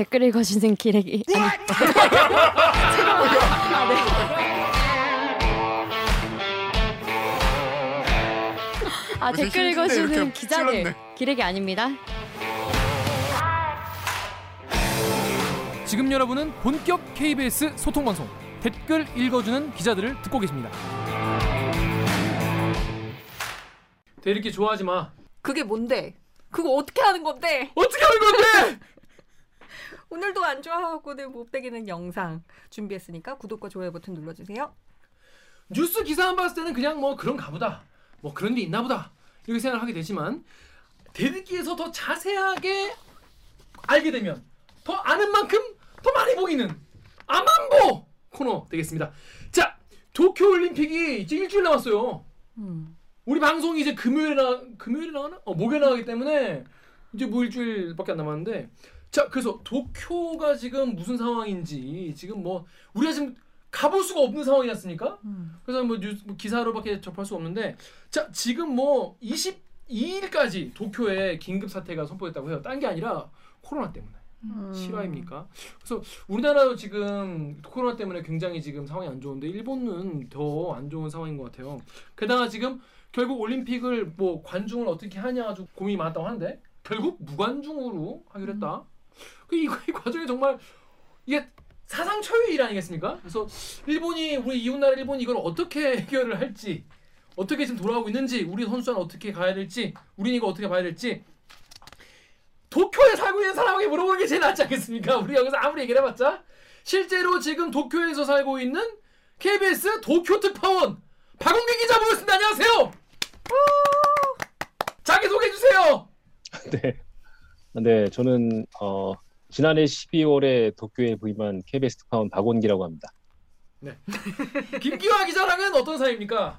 댓글 읽어주는 기레기. 아니, 아, 네. 아 댓글 읽어주는 이렇게 기자들. 기레기 아닙니다. 지금 여러분은 본격 KBS 소통 방송 댓글 읽어주는 기자들을 듣고 계십니다. 대리기 좋아하지 마. 그게 뭔데? 그거 어떻게 하는 건데? 어떻게 하는 건데? 오늘도 안 좋아하고는 못 빼기는 영상 준비했으니까 구독과 좋아요 버튼 눌러주세요. 뉴스 기사만 봤을 때는 그냥 뭐 그런가 보다. 뭐 그런 게 있나 보다. 이렇게 생각을 하게 되지만 대리기에서 더 자세하게 알게 되면 더 아는 만큼 더 많이 보이는 아만보 코너 되겠습니다. 자, 도쿄 올림픽이 이제 일주일 남았어요. 음. 우리 방송이 이제 금요일에 나 금요일에 나가나? 어, 목요일에 나가기 때문에 이제 뭐 일주일밖에 안 남았는데 자 그래서 도쿄가 지금 무슨 상황인지 지금 뭐 우리가 지금 가볼 수가 없는 상황이지 않습니까? 음. 그래서 뭐 뉴스 뭐 기사로밖에 접할 수 없는데 자 지금 뭐 22일까지 도쿄에 긴급 사태가 선포됐다고 해요. 딴 게 아니라 코로나 때문에. 음. 실화입니까? 그래서 우리나라도 지금 코로나 때문에 굉장히 지금 상황이 안 좋은데 일본은 더 안 좋은 상황인 것 같아요. 게다가 지금 결국 올림픽을 뭐 관중을 어떻게 하냐 아주 고민이 많았다고 하는데 결국 무관중으로 하기로 했다. 그 이, 이 과정이 정말 이게 사상 초유의 일 아니겠습니까? 그래서 일본이 우리 이웃나라 일본이 이걸 어떻게 해결을 할지 어떻게 지금 돌아가고 있는지 우리 선수는 어떻게 가야 될지 우리는 이거 어떻게 봐야 될지 도쿄에 살고 있는 사람에게 물어보는 게 제일 낫지 않겠습니까? 우리 여기서 아무리 얘기를 해봤자 실제로 지금 도쿄에서 살고 있는 KBS 도쿄 특파원 박원기 기자 모셨습니다. 안녕하세요. 자기 소개해 주세요. 네. 네, 저는 어, 지난해 12월에 도쿄에 부임한 KBS 특파원 박원기라고 합니다. 김기화 기자랑은 어떤 사이입니까?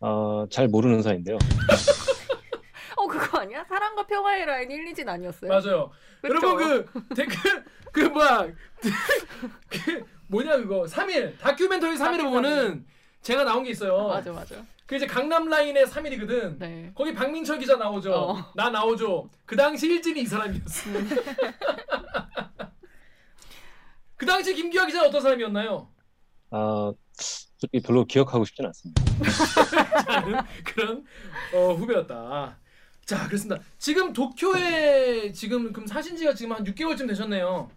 어, 잘 모르는 사이인데요. 어 그거 아니야? 사랑과 평화의 라인 1, 2진 아니었어요? 맞아요. 그쵸? 여러분 그 댓글 그 뭐야 그 뭐냐 그거 3일 다큐멘터리 3일에 다큐 보면은 제가 나온 게 있어요. 맞아 맞아. 그 이제 강남 라인의 3일이거든. 네. 거기 박민철 기자 나오죠. 어. 나 나오죠. 그 당시 일진이 이 사람이었어. 그 당시 김기화 기자 는 어떤 사람이었나요? 아, 별로 기억하고 싶진 않습니다. 그런 어, 후배였다. 자, 그렇습니다. 지금 도쿄에 지금 그럼 사신 지가 지금 한 6개월쯤 되셨네요.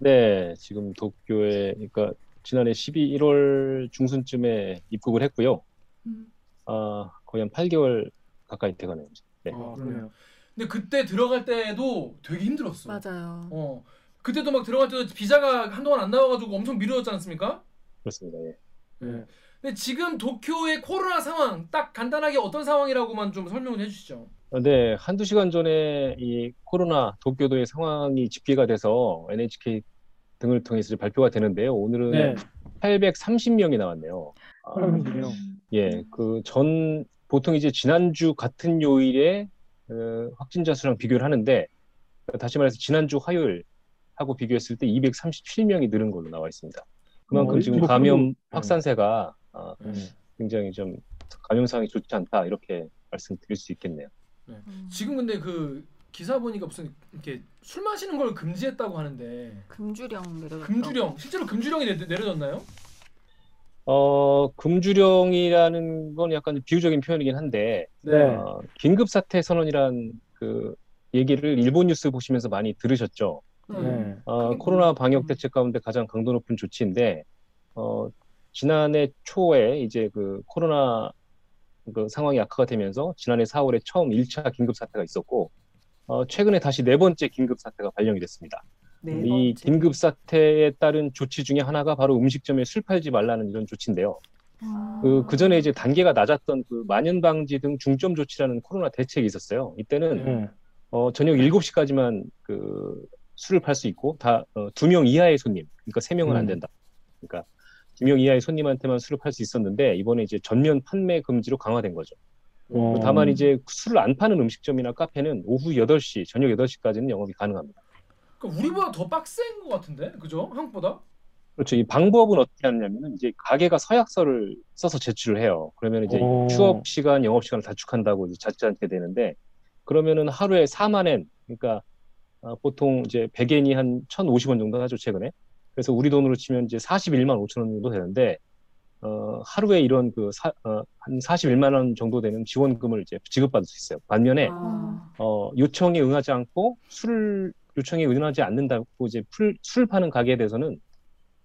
네, 지금 도쿄에 그러니까 지난해 12월 중순쯤에 입국을 했고요. 음. 아, 거의 한 8개월 가까이 돼가네요. 네. 어, 그러네요. 근데 그때 들어갈 때도 되게 힘들었어. 맞아요. 어. 그때도 막 들어갈 때도 비자가 한동안 안 나와가지고 엄청 미뤄졌지 않습니까? 그렇습니다. 예. 네. 근데 지금 도쿄의 코로나 상황 딱 간단하게 어떤 상황이라고만 좀 설명을 해주시죠. 어, 네, 한두 시간 전에 이 코로나 도쿄도의 상황이 집계가 돼서 NHK 등을 통해서 발표가 되는데요. 오늘은 네. 830명이 나왔네요. 아, 그러군요. 예, 그 전 보통 이제 지난주 같은 요일에 어, 확진자 수랑 비교를 하는데 다시 말해서 지난주 화요일 하고 비교했을 때 237명이 늘은 걸로 나와 있습니다. 그만큼 어, 지금 뭐 감염 그럼- 확산세가 아, 네. 굉장히 좀 감염 상황이 좋지 않다 이렇게 말씀드릴 수 있겠네요. 음. 지금 근데 그 기사 보니까 무슨 이렇게 술 마시는 걸 금지했다고 하는데 금주령 내려졌다. 금주령 실제로 금주령이 내, 내려졌나요? 어, 금주령이라는 건 약간 비유적인 표현이긴 한데 네. 어, 긴급 사태 선언이란 그 얘기를 일본 뉴스 보시면서 많이 들으셨죠. 음. 네. 어, 코로나? 방역 대책 가운데 가장 강도 높은 조치인데 어, 지난해 초에 이제 그 코로나 그 상황이 악화가 되면서 지난해 4월에 처음 1차 긴급 사태가 있었고 어, 최근에 다시 네 번째 긴급 사태가 발령이 됐습니다. 네이 번째. 긴급 사태에 따른 조치 중에 하나가 바로 음식점에 술 팔지 말라는 이런 조치인데요. 아. 그, 그 전에 이제 단계가 낮았던 그 만연 방지 등 중점 조치라는 코로나 대책이 있었어요. 이때는 네. 어, 저녁 7시까지만 그 술을 팔 수 있고 다 어, 두명 이하의 손님, 그러니까 세 명은 안 음. 된다. 그러니까 두 명 이하의 손님한테만 술을 팔 수 있었는데 이번에 이제 전면 판매 금지로 강화된 거죠. 어. 다만 이제 술을 안 파는 음식점이나 카페는 오후 8시, 저녁 8시까지는 영업이 가능합니다. 그러니까 우리보다 더 빡센 것 같은데, 그죠? 한국보다? 그렇죠. 이 방법은 어떻게 하느냐면은 이제 가게가 서약서를 써서 제출을 해요. 그러면 이제 오. 휴업 시간, 영업 시간을 단축한다고 이제 자칫한테 되는데 그러면은 하루에 4만 엔, 그러니까 아, 보통 이제 100엔이 한 1,050원 정도 하죠, 최근에. 그래서 우리 돈으로 치면 이제 41만 5천 원 정도 되는데, 어, 하루에 이런 그 사, 어, 한 41만 원 정도 되는 지원금을 이제 지급받을 수 있어요. 반면에, 아. 어, 요청에 응하지 않고 술 요청에 응하지 않는다고 이제 풀, 술 파는 가게에 대해서는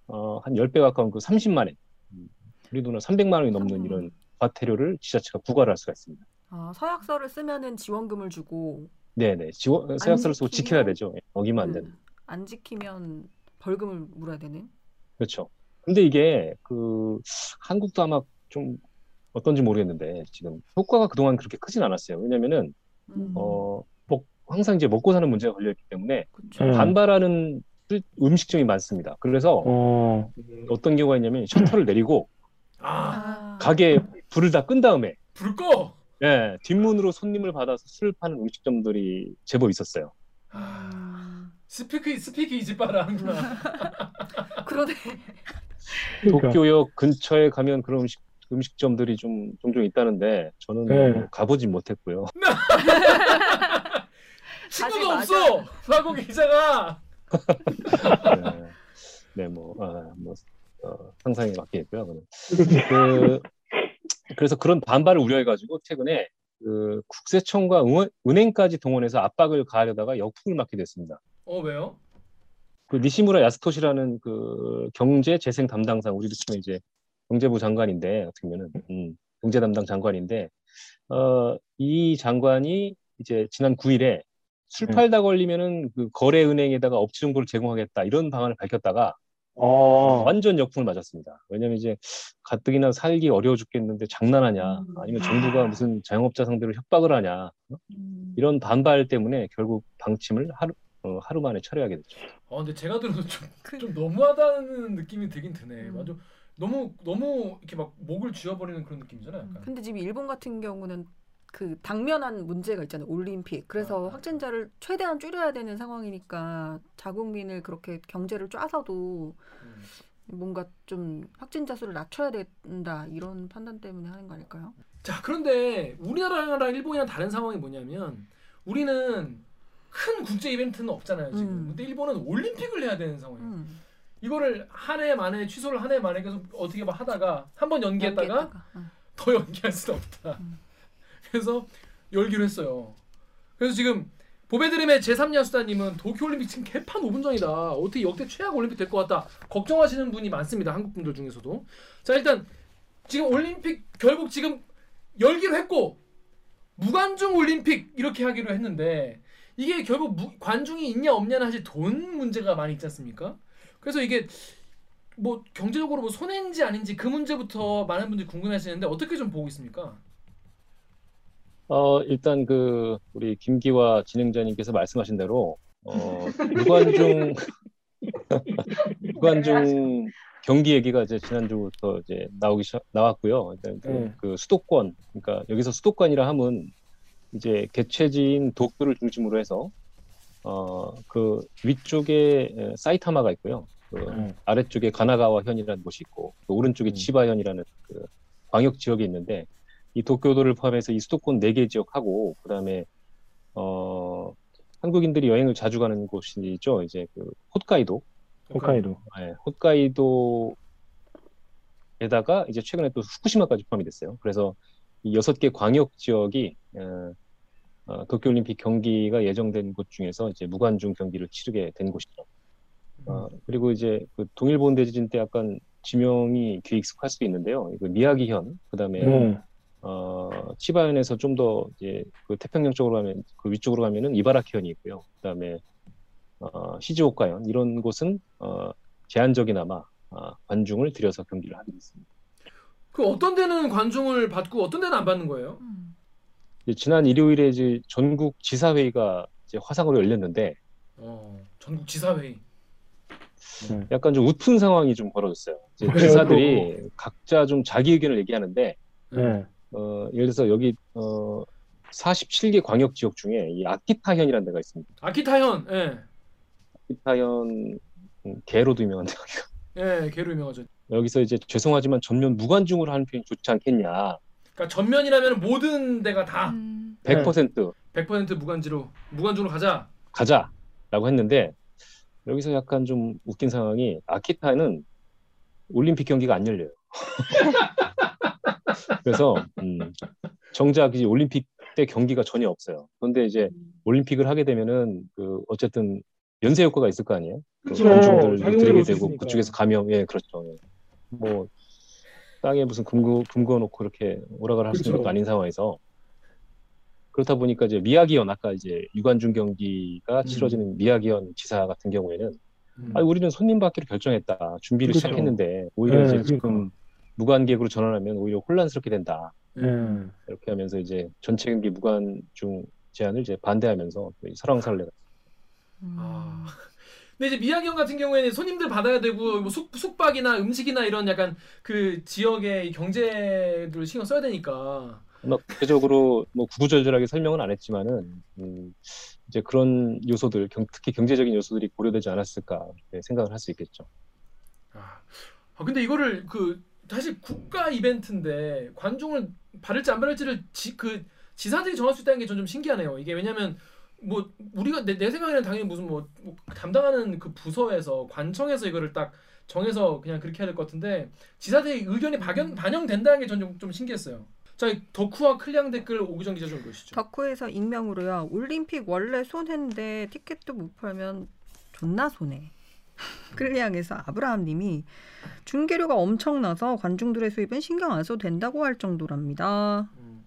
어, 한 10배 가까운 그 30만 원. 음, 우리 돈은 300만 원이 넘는 이런 과태료를 지자체가 부과를 할 수가 있습니다. 아, 서약서를 쓰면은 지원금을 주고 네네. 지원, 서약서를 쓰고 지켜야 되죠. 예, 어기면 안 음, 되는. 안 지키면 벌금을 물어야 되는. 그렇죠. 근데 이게 그 한국도 아마 좀 어떤지 모르겠는데 지금 효과가 그동안 그렇게 크진 않았어요. 왜냐면은 음. 어, 먹, 항상 이제 먹고 사는 문제가 걸려 있기 때문에 그쵸. 음. 반발하는 음식점이 많습니다. 그래서 어, 어떤 경우가 있냐면 셔터를 내리고 아, 아, 가게 불을 다 끈 다음에 불 꺼. 예, 뒷문으로 손님을 받아서 술을 파는 음식점들이 제법 있었어요. 아, 음, speak speakeasy bar를 하는구나. 그러네. 그러니까. 도쿄역 근처에 가면 그런 음식 음식점들이 좀 종종 있다는데 저는 네. 뭐 가보진 못했고요. 친구가. 없어. 사고 기자가. 네, 네, 뭐, 아, 뭐 어, 상상에 맡기겠고요. 그, 그래서 그런 반발을 우려해가지고 최근에 그 국세청과 은, 은행까지 동원해서 압박을 가하려다가 역풍을 맞게 됐습니다. 어 왜요? 그 니시무라 야스토시라는 그 경제 재생 담당상 우리도 치면 이제 경제부 장관인데 어떻게 보면은 음, 경제 담당 장관인데 어, 이 장관이 이제 지난 9일에 술 음. 팔다 걸리면은 그 거래 은행에다가 업체 정보를 제공하겠다 이런 방안을 밝혔다가 어, 완전 역풍을 맞았습니다. 왜냐면 이제 가뜩이나 살기 어려워 죽겠는데 장난하냐 음. 아니면 정부가 무슨 자영업자 상대로 협박을 하냐 어? 음. 이런 반발 때문에 결국 방침을 하루 어, 하루 만에 철회하게 됐죠. 어 근데 제가 들어도 좀, 그- 좀 너무하다는 느낌이 들긴 드네. 음. 맞아. 너무 너무 이렇게 막 목을 쥐어버리는 그런 느낌이잖아요. 음, 약간. 근데 지금 일본 같은 경우는 그 당면한 문제가 있잖아요. 올림픽. 그래서 아. 확진자를 최대한 줄여야 되는 상황이니까 자국민을 그렇게 경제를 짜서도 음. 뭔가 좀 확진자 수를 낮춰야 된다 이런 판단 때문에 하는 거 아닐까요? 자 그런데 우리나라랑 일본이랑 다른 상황이 뭐냐면 우리는 큰 국제 이벤트는 없잖아요 지금. 음. 근데 일본은 올림픽을 해야 되는 상황이에요. 음, 이거를 한 해 만에 취소를 한 해 만에 계속 어떻게 막 하다가 한 번 연기했다가 연기했다가, 응. 더 연기할 수는 없다. 음. 그래서 열기로 했어요. 그래서 지금 보배드림의 제3야수다님은 도쿄올림픽 지금 개판 5분 전이다. 어떻게 역대 최악 올림픽 될 것 같다. 걱정하시는 분이 많습니다. 한국 분들 중에서도. 자 일단 지금 올림픽 결국 지금 열기로 했고 무관중 올림픽 이렇게 하기로 했는데 이게 결국 무, 관중이 있냐 없냐는 사실 돈 문제가 많이 있지 않습니까? 그래서 이게 뭐 경제적으로 뭐 손해인지 아닌지 그 문제부터 많은 분들이 궁금해하시는데 어떻게 좀 보고 있습니까? 어, 일단 그 우리 김기화 진행자님께서 말씀하신 대로 어, 무관중 무관중 경기 얘기가 이제 지난주부터 이제 나오기 시작, 나왔고요. 일단 그, 네. 그 수도권, 그러니까 여기서 수도권이라 함은 이제 개최지인 도쿄를 중심으로 해서 어, 그 위쪽에 에, 사이타마가 있고요. 그 음. 아래쪽에 가나가와 현이라는 곳이 있고 또 오른쪽에 음. 치바현이라는 그 광역 지역이 있는데 이 도쿄도를 포함해서 이 수도권 네 개 지역하고 그다음에 어 한국인들이 여행을 자주 가는 곳이죠. 이제 그 홋카이도, 홋카이도. 네, 홋카이도에다가 이제 최근에 또 후쿠시마까지 포함이 됐어요. 그래서 이 여섯 개 광역 지역이 어, 어, 도쿄올림픽 경기가 예정된 곳 중에서 이제 무관중 경기를 치르게 된 곳이죠. 어, 그리고 이제 그 동일본 대지진 때 약간 지명이 귀에 익숙할 수도 있는데요. 이거 미야기현, 그다음에 음. 어, 치바현에서 좀 더 이제 그 태평양 쪽으로 가면 그 위쪽으로 가면은 이바라키현이 있고요. 그다음에 어, 시즈오카현 이런 곳은 어, 제한적이나마 어, 관중을 들여서 경기를 하게 됐습니다. 그 어떤 데는 관중을 받고 어떤 데는 안 받는 거예요? 음. 이제 지난 일요일에 이제 전국 지사회의가 이제 화상으로 열렸는데 어, 전국 지사회의. 약간 좀 웃픈 상황이 좀 벌어졌어요. 지사들이 각자 좀 자기 의견을 얘기하는데 네. 어, 예를 들어서 여기 어, 47개 광역 지역 중에 이 아키타현이라는 데가 있습니다. 아키타현, 예, 아키타현 음, 개로도 유명한데 예, 개로 유명하죠. 여기서 이제 죄송하지만 전면 무관중으로 하는 편이 좋지 않겠냐. 그러니까 전면이라면 모든 데가 다 음. 100% 100% 무관지로 무관중으로 가자. 가자. 라고 했는데 여기서 약간 좀 웃긴 상황이 아키타는 올림픽 경기가 안 열려요. 그래서 음, 정작 이제 올림픽 때 경기가 전혀 없어요. 그런데 이제 올림픽을 하게 되면은 그 어쨌든 연쇄 효과가 있을 거 아니에요. 그 작용을 들이게 볼수 되고 있으니까. 그쪽에서 감염, 예, 그렇죠. 예. 뭐 땅에 무슨 금고 금고 놓고 이렇게 오락을 할 수 있는. 것도 아닌 상황에서 그렇다 보니까 이제 미야기현 아까 이제 유관중 경기가 음. 치러지는 미야기현 지사 같은 경우에는 음. 아 우리는 손님 받기로 결정했다 준비를 그쵸. 시작했는데 오히려 네, 이제 그러니까. 무관객으로 전환하면 오히려 혼란스럽게 된다 예. 이렇게 하면서 이제 전체 경기 무관중 제한을 이제 반대하면서 설왕설래가 음. 아. 근데 이제 미야기현 같은 경우에는 손님들 받아야 되고 뭐 숙, 숙박이나 음식이나 이런 약간 그 지역의 이 경제를 신경 써야 되니까 뭐 구체적으로 뭐 구구절절하게 설명은 안 했지만은 음, 이제 그런 요소들 경- 특히 경제적인 요소들이 고려되지 않았을까 생각을 할 수 있겠죠. 아, 아, 근데 이거를 그 사실 국가 이벤트인데 관중을 바를지 안 바를지를 지, 그 지사들이 정할 수 있다는 게 전 좀 신기하네요. 이게 왜냐면 뭐 우리가 내, 내 생각에는 당연히 무슨 뭐, 뭐 담당하는 그 부서에서 관청에서 이거를 딱 정해서 그냥 그렇게 해야 될 것 같은데 지사들의 의견이 반영, 반영된다는 게 전 좀 좀 신기했어요. 자, 이 덕후와 클리앙 댓글 오기정 기자 좀 보시죠. 덕후에서 익명으로요. 올림픽 원래 손해인데 티켓도 못 팔면 존나 손해. 클리앙에서 아브라함 님이 중계료가 엄청나서 관중들의 수입은 신경 안 써도 된다고 할 정도랍니다. 음.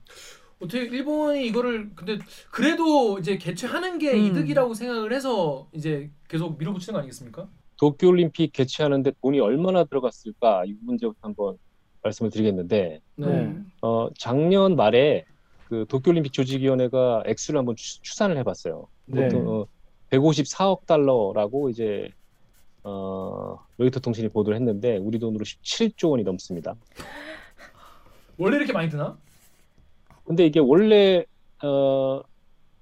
어떻게 일본이 이거를 근데 그래도 이제 개최하는 게 음. 이득이라고 생각을 해서 이제 계속 밀어붙이는 거 아니겠습니까? 도쿄올림픽 개최하는데 돈이 얼마나 들어갔을까 이 문제부터 한번 말씀을 드리겠는데 네. 어, 작년 말에 그 도쿄올림픽 조직위원회가 액수를 한번 추, 추산을 해봤어요. 네. 그것도 어, 154억 달러라고 이제 어, 로이터 통신이 보도를 했는데 우리 돈으로 17조 원이 넘습니다. 원래 이렇게 많이 드나? 근데 이게 원래 어,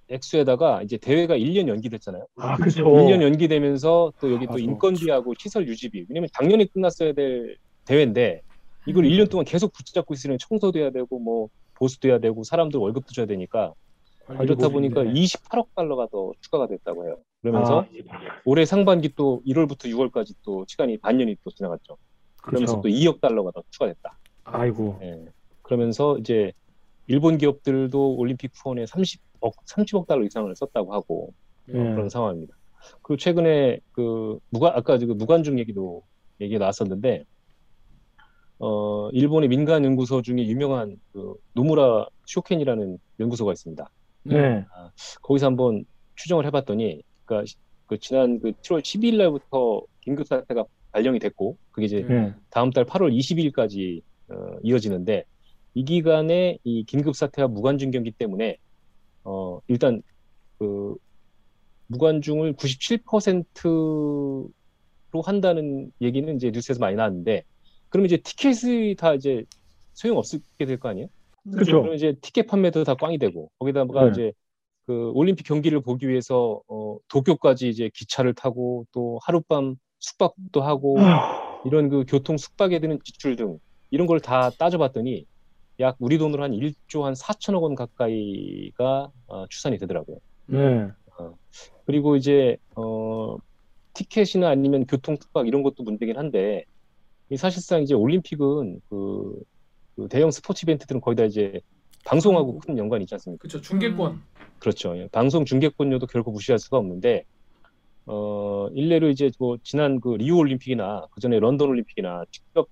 액수에다가 이제 대회가 1년 연기됐잖아요. 아, 그쵸. 1년 연기되면서 또 여기 또 맞아. 인건비하고 시설 유지비. 왜냐면 작년에 끝났어야 될 대회인데 이걸 음. 1년 동안 계속 붙잡고 있으면 청소도 해야 되고 뭐 보수도 해야 되고 사람들 월급도 줘야 되니까 이렇다 보니까 네. 28억 달러가 더 추가가 됐다고 해요. 그러면서 아, 올해 상반기 또 1월부터 6월까지 또 시간이 반년이 또 지나갔죠. 그러면서 그렇죠. 또 2억 달러가 더 추가됐다. 아이고. 예. 그러면서 이제 일본 기업들도 올림픽 후원에 30억 30억 달러 이상을 썼다고 하고 예. 그런 상황입니다. 그리고 최근에 그 무관 아까 그 무관중 얘기도 얘기 나왔었는데 어 일본의 민간 연구소 중에 유명한 그 노무라 쇼켄이라는 연구소가 있습니다. 네. 거기서 한번 추정을 해봤더니 그러니까 시- 그 지난 그 7월 12일 날부터 긴급 사태가 발령이 됐고 그게 이제 네. 다음 달 8월 20일까지 어, 이어지는데 이 기간에 이 긴급 사태와 무관중 경기 때문에 어, 일단 그 무관중을 97%로 한다는 얘기는 이제 뉴스에서 많이 나왔는데 그러면 이제 티켓이 다 이제 소용 없게 될 거 아니에요? 그렇죠. 그러면 이제 티켓 판매도 다 꽝이 되고 거기다가 네. 이제 그 올림픽 경기를 보기 위해서 어, 도쿄까지 이제 기차를 타고 또 하룻밤 숙박도 하고 아, 이런 그 교통 숙박에 드는 지출 등 이런 걸 다 따져봤더니 약 우리 돈으로 한 1조 한 4천억 원 가까이가 어, 추산이 되더라고요. 네. 그리고 이제 어, 티켓이나 아니면 교통 숙박 이런 것도 문제긴 한데 이 사실상 이제 올림픽은 그, 그 대형 스포츠 이벤트들은 거의 다 이제 방송하고 큰 연관이 있지 않습니까? 그렇죠. 중계권. 그렇죠. 예. 방송 중계권료도 결코 무시할 수가 없는데, 어, 일례로 이제 뭐 지난 그 리우 올림픽이나 그 전에 런던 올림픽이나 직접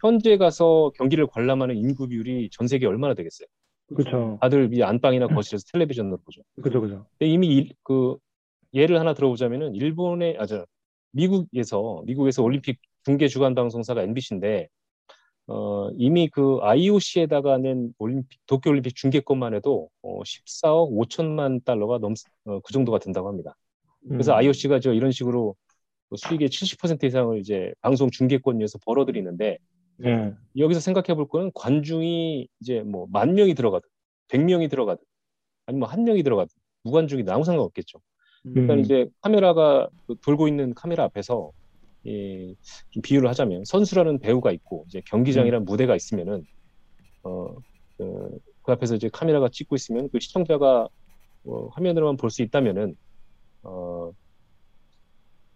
현재 가서 경기를 관람하는 인구 비율이 전 세계 얼마나 되겠어요? 그렇죠. 다들 이 안방이나 거실에서 텔레비전으로 보죠. 그죠, 그죠. 근데 이미 일- 그 예를 하나 들어보자면은 일본의 아저 미국에서 미국에서 올림픽 중계 주간 방송사가 MBC인데 어 이미 그 IOC에다가 낸 올림픽 도쿄 올림픽 중계권만 해도 어 14억 5천만 달러가 넘 어, 그 정도가 된다고 합니다. 그래서 음. IOC가 저 이런 식으로 그 수익의 70% 이상을 이제 방송 중계권 위해서 벌어들이는데 네. 여기서 생각해 볼 거는 관중이 이제 뭐 만 명이 들어가든 100명이 들어가든 아니면 한 명이 들어가든 무관중이 아무 상관없겠죠. 그러니까 음. 이제 카메라가 그 돌고 있는 카메라 앞에서 이, 좀 비유를 하자면 선수라는 배우가 있고 이제 경기장이라는 무대가 있으면은 어, 그, 그 앞에서 이제 카메라가 찍고 있으면 그 시청자가 어, 화면으로만 볼 수 있다면은 어,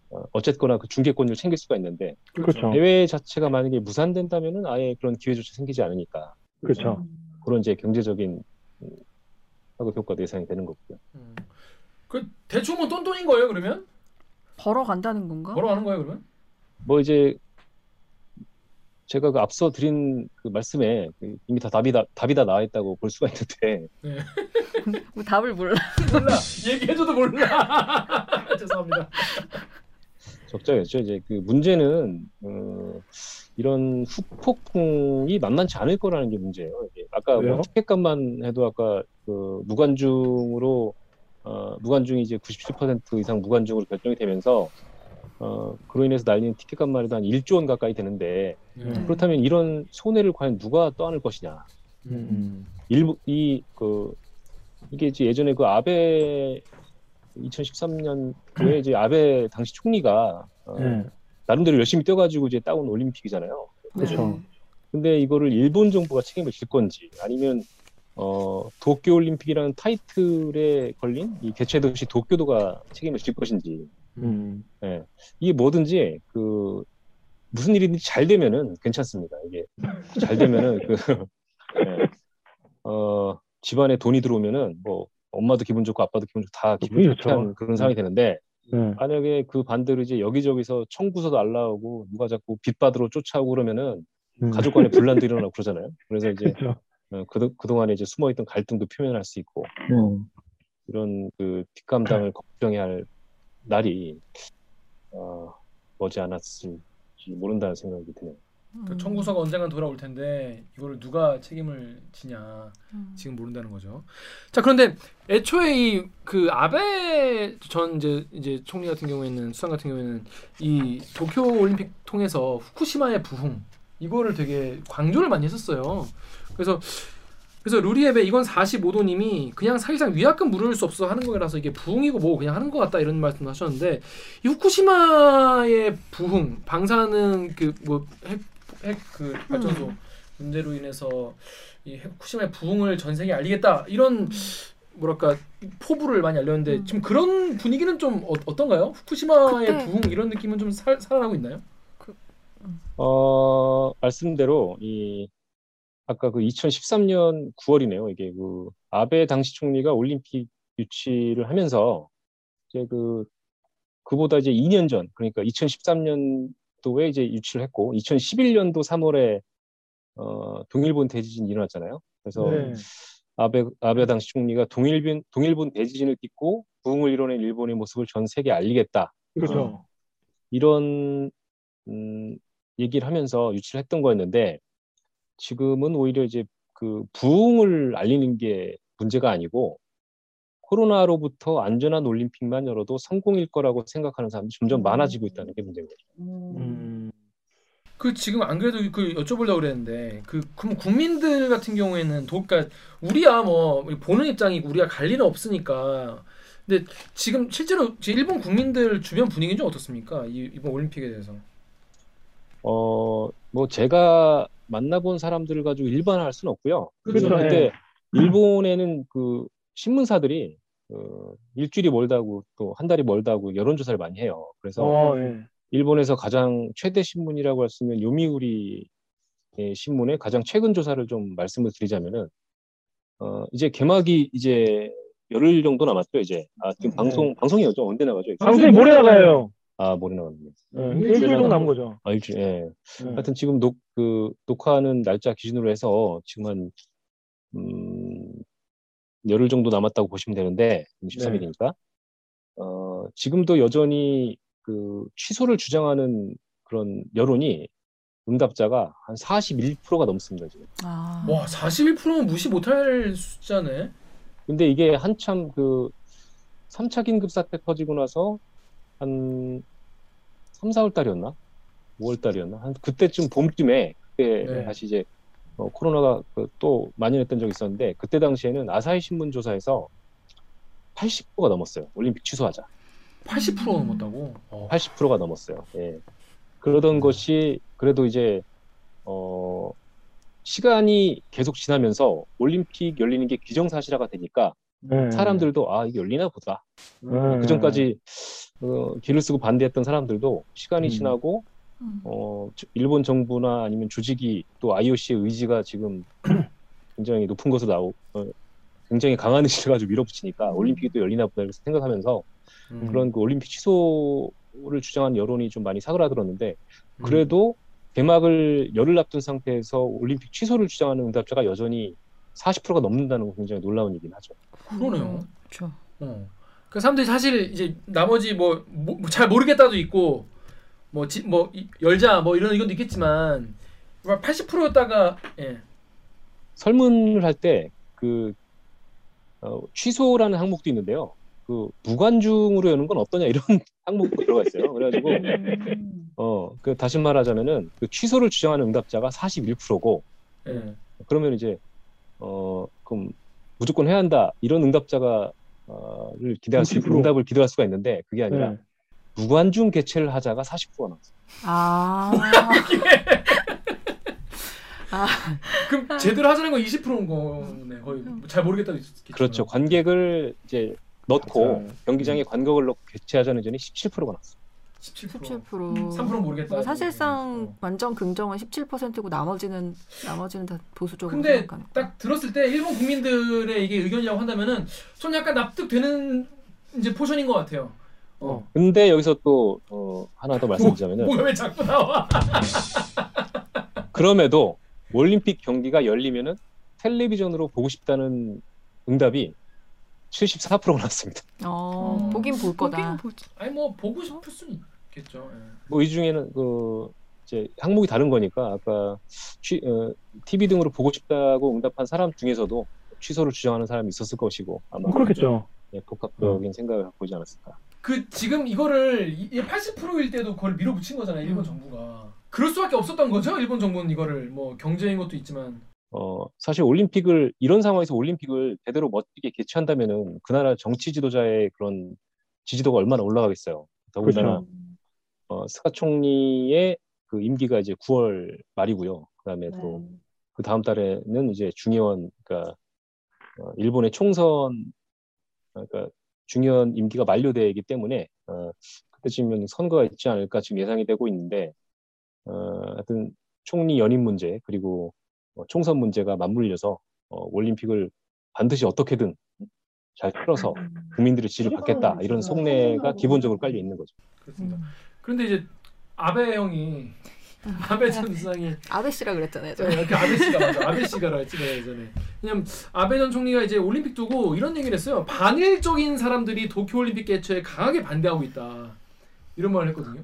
어, 어쨌거나 그 중계권을 챙길 수가 있는데 그렇죠. 대회 자체가 만약에 무산된다면은 아예 그런 기회조차 생기지 않으니까 그렇죠. 그런 이제 경제적인 음, 파급 효과도 예상이 되는 거고요. 음. 그 대충 뭐 똔똔인 거예요 그러면? 벌어 간다는 건가? 걸어가는 거예요 그러면? 뭐 이제 제가 그 앞서 드린 그 말씀에 그 이미 다 답이 다 답이 다 나와 있다고 볼 수가 있는데 뭐 답을 몰라. 몰라 얘기해줘도 몰라 죄송합니다 적자였죠. 이제 그 문제는 어, 이런 후폭풍이 만만치 않을 거라는 게 문제예요. 이게 아까? 뭐 티켓값만 해도 아까 그 무관중으로 어, 무관중이 이제 97% 이상 무관중으로 결정이 되면서 어, 그로 인해서 날리는 티켓값만 해도 한 1조 원 가까이 되는데 음. 그렇다면 이런 손해를 과연 누가 떠안을 것이냐? 음. 일부 이그 이게 이제 예전에 그 아베 2013년도에 이제 아베 당시 총리가 어, 네. 나름대로 열심히 뛰어가지고 이제 따온 올림픽이잖아요. 그렇죠. 근데 이거를 일본 정부가 책임을 질 건지 아니면 어 도쿄 올림픽이라는 타이틀에 걸린 이 개최 도시 도쿄도가 책임을 질 것인지 음. 이게 뭐든지 그 무슨 일이든지 잘 되면은 괜찮습니다. 이게 잘 되면은 그 예. 어, 집안에 돈이 들어오면은 뭐 엄마도 기분 좋고 아빠도 기분 좋고 다 기분 그렇죠. 좋게 하는 그런 상황이 되는데 네. 만약에 그 반대로 이제 여기저기서 청구서도 알라오고 누가 자꾸 빚 받으러 쫓아오고 그러면은 음. 가족 간에 분란도 일어나고 그러잖아요. 그래서 이제 그렇죠. 어, 그, 그동안에 이제 숨어있던 갈등도 표현할 수 있고 음. 이런 그 뒷감당을 걱정해야 할 날이 어, 머지 않았을지 모른다는 생각이 드네요. 그 청구서가 언젠간 돌아올 텐데 이거를 누가 책임을 지냐 음. 지금 모른다는 거죠. 자 그런데 애초에 이 그 아베 전 이제 이제 총리 같은 경우에는 수상 같은 경우에는 이 도쿄 올림픽 통해서 후쿠시마의 부흥 이거를 되게 강조를 많이 했었어요. 그래서 그래서 루리앱에 이건 45도님이 그냥 사실상 위약금 물을 수 없어 하는 거라서 이게 부흥이고 뭐 그냥 하는 것 같다 이런 말씀 하셨는데 이 후쿠시마의 부흥 방사능 그 뭐 핵 핵 그 발전소 문제로 인해서 이 후쿠시마의 부흥을 전 세계에 알리겠다 이런 뭐랄까 포부를 많이 알렸는데 음. 지금 그런 분위기는 좀 어, 어떤가요? 후쿠시마의 그때- 부흥 이런 느낌은 좀 살, 살아나고 있나요? 어, 말씀대로 이 아까 그 2013년 9월이네요. 이게 그 아베 당시 총리가 올림픽 유치를 하면서 이제 그 그보다 이제 2년 전 그러니까 2013년도에 이제 유치를 했고 2011년도 3월에 어, 동일본 대지진이 일어났잖아요. 그래서 네. 아베 아베 당시 총리가 동일본 동일본 대지진을 딛고 부흥을 이뤄낸 일본의 모습을 전 세계에 알리겠다. 그렇죠. 이런 음, 얘기를 하면서 유치를 했던 거였는데 지금은 오히려 이제 그 부흥을 알리는 게 문제가 아니고 코로나로부터 안전한 올림픽만 열어도 성공일 거라고 생각하는 사람들이 점점 많아지고 있다는 게 문제인 거죠. 음. 그 지금 안 그래도 그 여쭤보려고 그랬는데 그 그럼 국민들 같은 경우에는 도 그러니까 우리야 뭐 보는 입장이고 우리가 갈 일은 없으니까 근데 지금 실제로 일본 국민들 주변 분위기는 좀 어떻습니까? 이, 이번 올림픽에 대해서. 어, 뭐 제가 만나본 사람들을 가지고 일반화할 수는 없고요. 그렇죠. 근데 예. 일본에는 그 신문사들이 그 일주일이 멀다고 또 한 달이 멀다고 여론조사를 많이 해요. 그래서 어, 예. 일본에서 가장 최대 신문이라고 할 수 있는 요미우리 의 신문의 가장 최근 조사를 좀 말씀을 드리자면은 어 이제 개막이 이제 열흘 정도 남았죠 이제 아 지금 네. 방송 방송이 언제 나가죠? 방송이 모레 나가요. 아 모레 나갔네 예. 일주일 정도 남은 거죠. 아 일주일 예 예. 하여튼 지금 녹, 그, 녹화하는 날짜 기준으로 해서 지금 한, 음, 열흘 정도 남았다고 보시면 되는데, 13일이니까. 어, 지금도 여전히 그 취소를 주장하는 그런 여론이 응답자가 한 41%가 넘습니다, 지금. 아. 와 41%는 무시 못할 숫자네. 근데 이게 한참 그 3차 긴급 사태 터지고 나서 한 3, 4월 달이었나? 5월 달이었나? 한 그때쯤 봄쯤에 그때 네. 다시 이제 어, 코로나가 그 또 만연했던 적이 있었는데 그때 당시에는 아사히 신문 조사에서 80%가 넘었어요. 올림픽 취소하자. 80% 넘었다고. 어. 80%가 넘었어요. 예. 그러던 것이 그래도 이제 어 시간이 계속 지나면서 올림픽 열리는 게 기정사실화가 되니까 네. 사람들도 아 이게 열리나 보다. 네. 그 전까지 어, 길을 쓰고 반대했던 사람들도 시간이 음. 지나고 음. 어, 저- 일본 정부나 아니면 조직이 또 IOC의 의지가 지금 굉장히 높은 것으로 나오 어, 굉장히 강한 의지를 가지고 밀어붙이니까 올림픽이 또 열리나 보다 이렇게 생각하면서 음. 그런 그 올림픽 취소를 주장한 여론이 좀 많이 사그라들었는데 음. 그래도 개막을 열흘 앞둔 상태에서 올림픽 취소를 주장하는 응답자가 여전히 40%가 넘는다는 건 굉장히 놀라운 일이긴 하죠. 그러네요. 그렇죠. 어. 그 사람들이 사실 이제 나머지 뭐 잘 모르겠다도 있고 뭐 지, 뭐 이- 열자 뭐 이런 의견도 있겠지만 80%였다가 예. 설문을 할 때그 어, 취소라는 항목도 있는데요. 그 무관중으로 여는 건 어떠냐 이런 항목도 들어가 있어요. 그래가지고 음. 어, 그 다시 말하자면은 그 취소를 주장하는 응답자가 41%고 예. 그러면 이제 어 그럼 무조건 해야 한다 이런 응답자가 어를 기대할 수 50%. 응답을 기대할 수가 있는데 그게 아니라 네. 무관중 개최를 하자가 40%가 나왔어요. 아. 아. 그럼 제대로 하자는 건 20%인 거네. 거의 잘 있겠지만. 그렇죠. 관객을 이제 넣고 맞아요. 경기장에 관객을 넣고 개최하자는 의견이 17%가 나왔어요. 17%. 17%. 3%는 모르겠다. 뭐 사실상 어. 완전 긍정은 17%고 나머지는 나머지는 다 보수적으로 근데 생각하는. 딱 들었을 때 일본 국민들의 이게 의견이라고 한다면은 전 약간 납득되는 이제 포션인 것 같아요. 어. 근데 여기서 또 어, 하나 더 말씀드리자면은 뭐가 왜 자꾸 나와? 그럼에도 올림픽 경기가 열리면은 텔레비전으로 보고 싶다는 응답이 74%가 나왔습니다. 어, 음. 보긴 볼 거다. 보긴 보지. 아니 뭐 보고 싶을 수는 있겠죠. 예. 뭐이 중에는 그 이제 항목이 다른 거니까 아까 취, 어, TV 등으로 보고 싶다고 응답한 사람 중에서도 취소를 주장하는 사람이 있었을 것이고 아마 뭐 그렇겠죠. 예, 복합적인 생각을 갖고 있지 않았을까. 그 지금 이거를 이 80%일 때도 그걸 밀어붙인 거잖아요. 일본 음. 정부가. 그럴 수밖에 없었던 거죠. 일본 정부는 이거를 뭐 경제인 것도 있지만. 어, 사실 올림픽을 이런 상황에서 올림픽을 제대로 멋지게 개최한다면은 그 나라 정치 지도자의 그런 지지도가 얼마나 올라가겠어요. 더군다나 그렇죠. 어, 스가 총리의 그 임기가 이제 9월 말이고요. 그다음에 또그 다음 달에는 이제 중의원 그러니까 어, 일본의 총선 그러니까 중의원 임기가 만료되기 때문에 어, 그때쯤이면 선거가 있지 않을까 지금 예상이 되고 있는데 어, 하여튼 총리 연임 문제 그리고 어, 총선 문제가 맞물려서 어, 올림픽을 반드시 어떻게든 잘 풀어서 국민들의 지지를 받겠다 이런 속내가 기본적으로 깔려 있는 거죠. 그렇습니다. 음. 그런데 이제 아베 형이 아베 전 수상이 아베 씨라 그랬잖아요. 네, 그 아베 씨가 맞아. 아베 씨가라 했지 내가 예전에. 왜냐면 아베 전 총리가 이제 올림픽 두고 이런 얘기를 했어요. 반일적인 사람들이 도쿄 올림픽 개최에 강하게 반대하고 있다. 이런 말을 했거든요.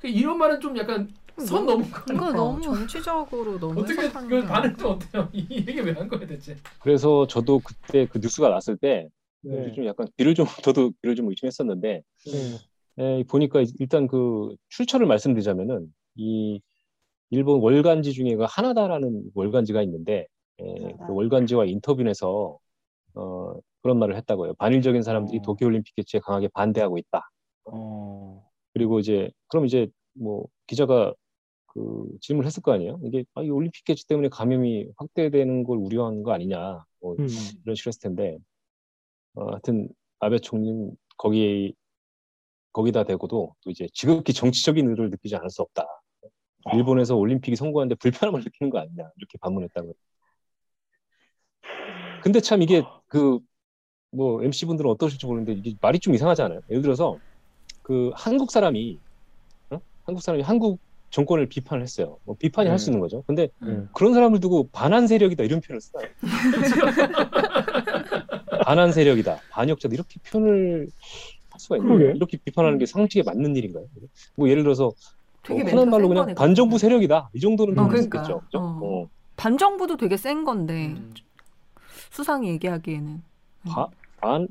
그러니까 이런 말은 좀 약간 선 넘은 거 이거 아니야? 너무 정치적으로 너무 어떻게 그게 반응 좀 어때요? 이 얘기 왜 한 거야 대체? 그래서 저도 그때 그 뉴스가 났을 때 네. 좀 약간 귀를 좀 저도 귀를 좀 의심했었는데 네. 에, 보니까 일단 그 출처를 말씀드리자면은 이 일본 월간지 중에 가 하나다라는 월간지가 있는데 에, 그 월간지와 인터뷰에서 어, 그런 말을 했다고요. 반일적인 사람들이 어. 도쿄올림픽 개최에 강하게 반대하고 있다. 어. 그리고 이제 그럼 이제 뭐 기자가 그 질문을 했을 거 아니에요. 이게 아, 이 올림픽 개최 때문에 감염이 확대되는 걸 우려한 거 아니냐. 뭐 음. 이런 식으로 했을 텐데 어, 하여튼 아베 총리는 거기 거기다 대고도 또 이제 지극히 정치적인 의도를 느끼지 않을 수 없다. 일본에서 올림픽이 성공하는데 불편함을 느끼는 거 아니냐 이렇게 반문했다고. 근데 참 이게 그 뭐 MC 분들은 어떠실지 모르는데 이게 말이 좀 이상하지 않아요? 예를 들어서 그 한국 사람이 어? 한국 사람이 한국 정권을 비판을 했어요. 뭐 비판이 할수 음. 있는 거죠. 근데 네. 그런 사람을 두고 반한 세력이다 이런 표현을 써요. 반한 세력이다, 반역자다 이렇게 표현을 할 수가 있나요? 그러게. 이렇게 비판하는 게 상식에 맞는 일인가요? 뭐 예를 들어서 되게 뭐 흔한 멘트가 말로 센 그냥 반정부. 세력이다 이 정도는 어, 할수 그러니까. 있겠죠. 그죠? 어. 어. 반정부도 되게 센 건데 음. 수상이 얘기하기에는 바- 반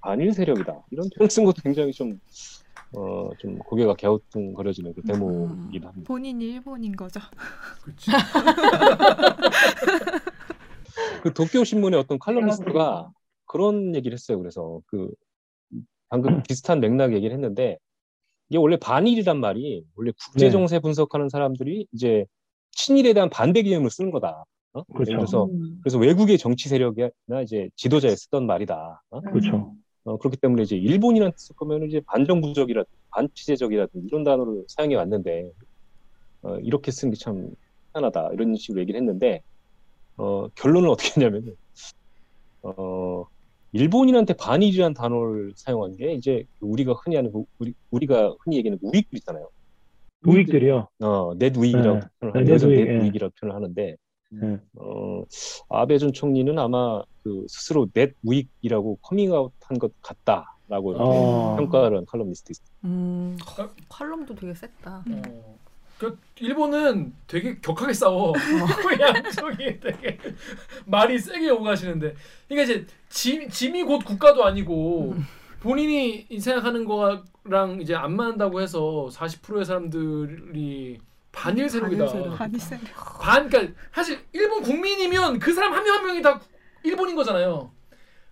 반일 세력이다 이런 표현 쓴 것도 굉장히 좀 어, 좀 고개가 갸우뚱거려지는 그 대목이기도 합니다. 본인이 일본인 거죠. 그렇지. 그 도쿄 신문의 어떤 칼럼니스트가 그런 얘기를 했어요. 그래서 그 방금 비슷한 맥락 얘기를 했는데 이게 원래 반일이란 말이 원래 국제 네. 정세 분석하는 사람들이 이제 친일에 대한 반대 개념을 쓰는 거다. 어? 그렇죠. 들어서 음. 그래서 외국의 정치 세력이나 이제 지도자에 쓰던 말이다. 어? 그렇죠. 어, 그렇기 때문에 이제 일본인한테 쓸 거면 이제 반정부적이라든지 반치제적이라든지 이런 단어를 사용해 왔는데 어, 이렇게 쓴게참 희한하다 이런 식으로 얘기를 했는데 어, 결론은 어떻게 했냐면은 어, 일본인한테 반일이라는 단어를 사용한 게 이제 우리가 흔히 하는 그 우리 우리가 흔히 얘기하는 우익들 있잖아요. 우익들이요. 어, 넷 우익이라고 네. 표현을 네, 넷넷 우익, 예. 우익이라고 표현을 하는데 네. 어, 아베 전 총리는 아마 그 스스로 넷 우익이라고 커밍아웃한 것 같다라고 이렇게 어. 평가를 한 칼럼니스트 있어요. 음, 허, 칼럼도 되게 셌다. 어. 그 일본은 되게 격하게 싸워. 그 양쪽이 되게 말이 세게 오가시는데. 그러니까 이제 짐, 짐이 곧 국가도 아니고 본인이 생각하는 거랑 이제 안 맞는다고 해서 40%의 사람들이 반일 세력이다. 반일 세력. 반 그러니까 사실 일본 국민이면 그 사람 한 명한 명이 다 일본인 거잖아요.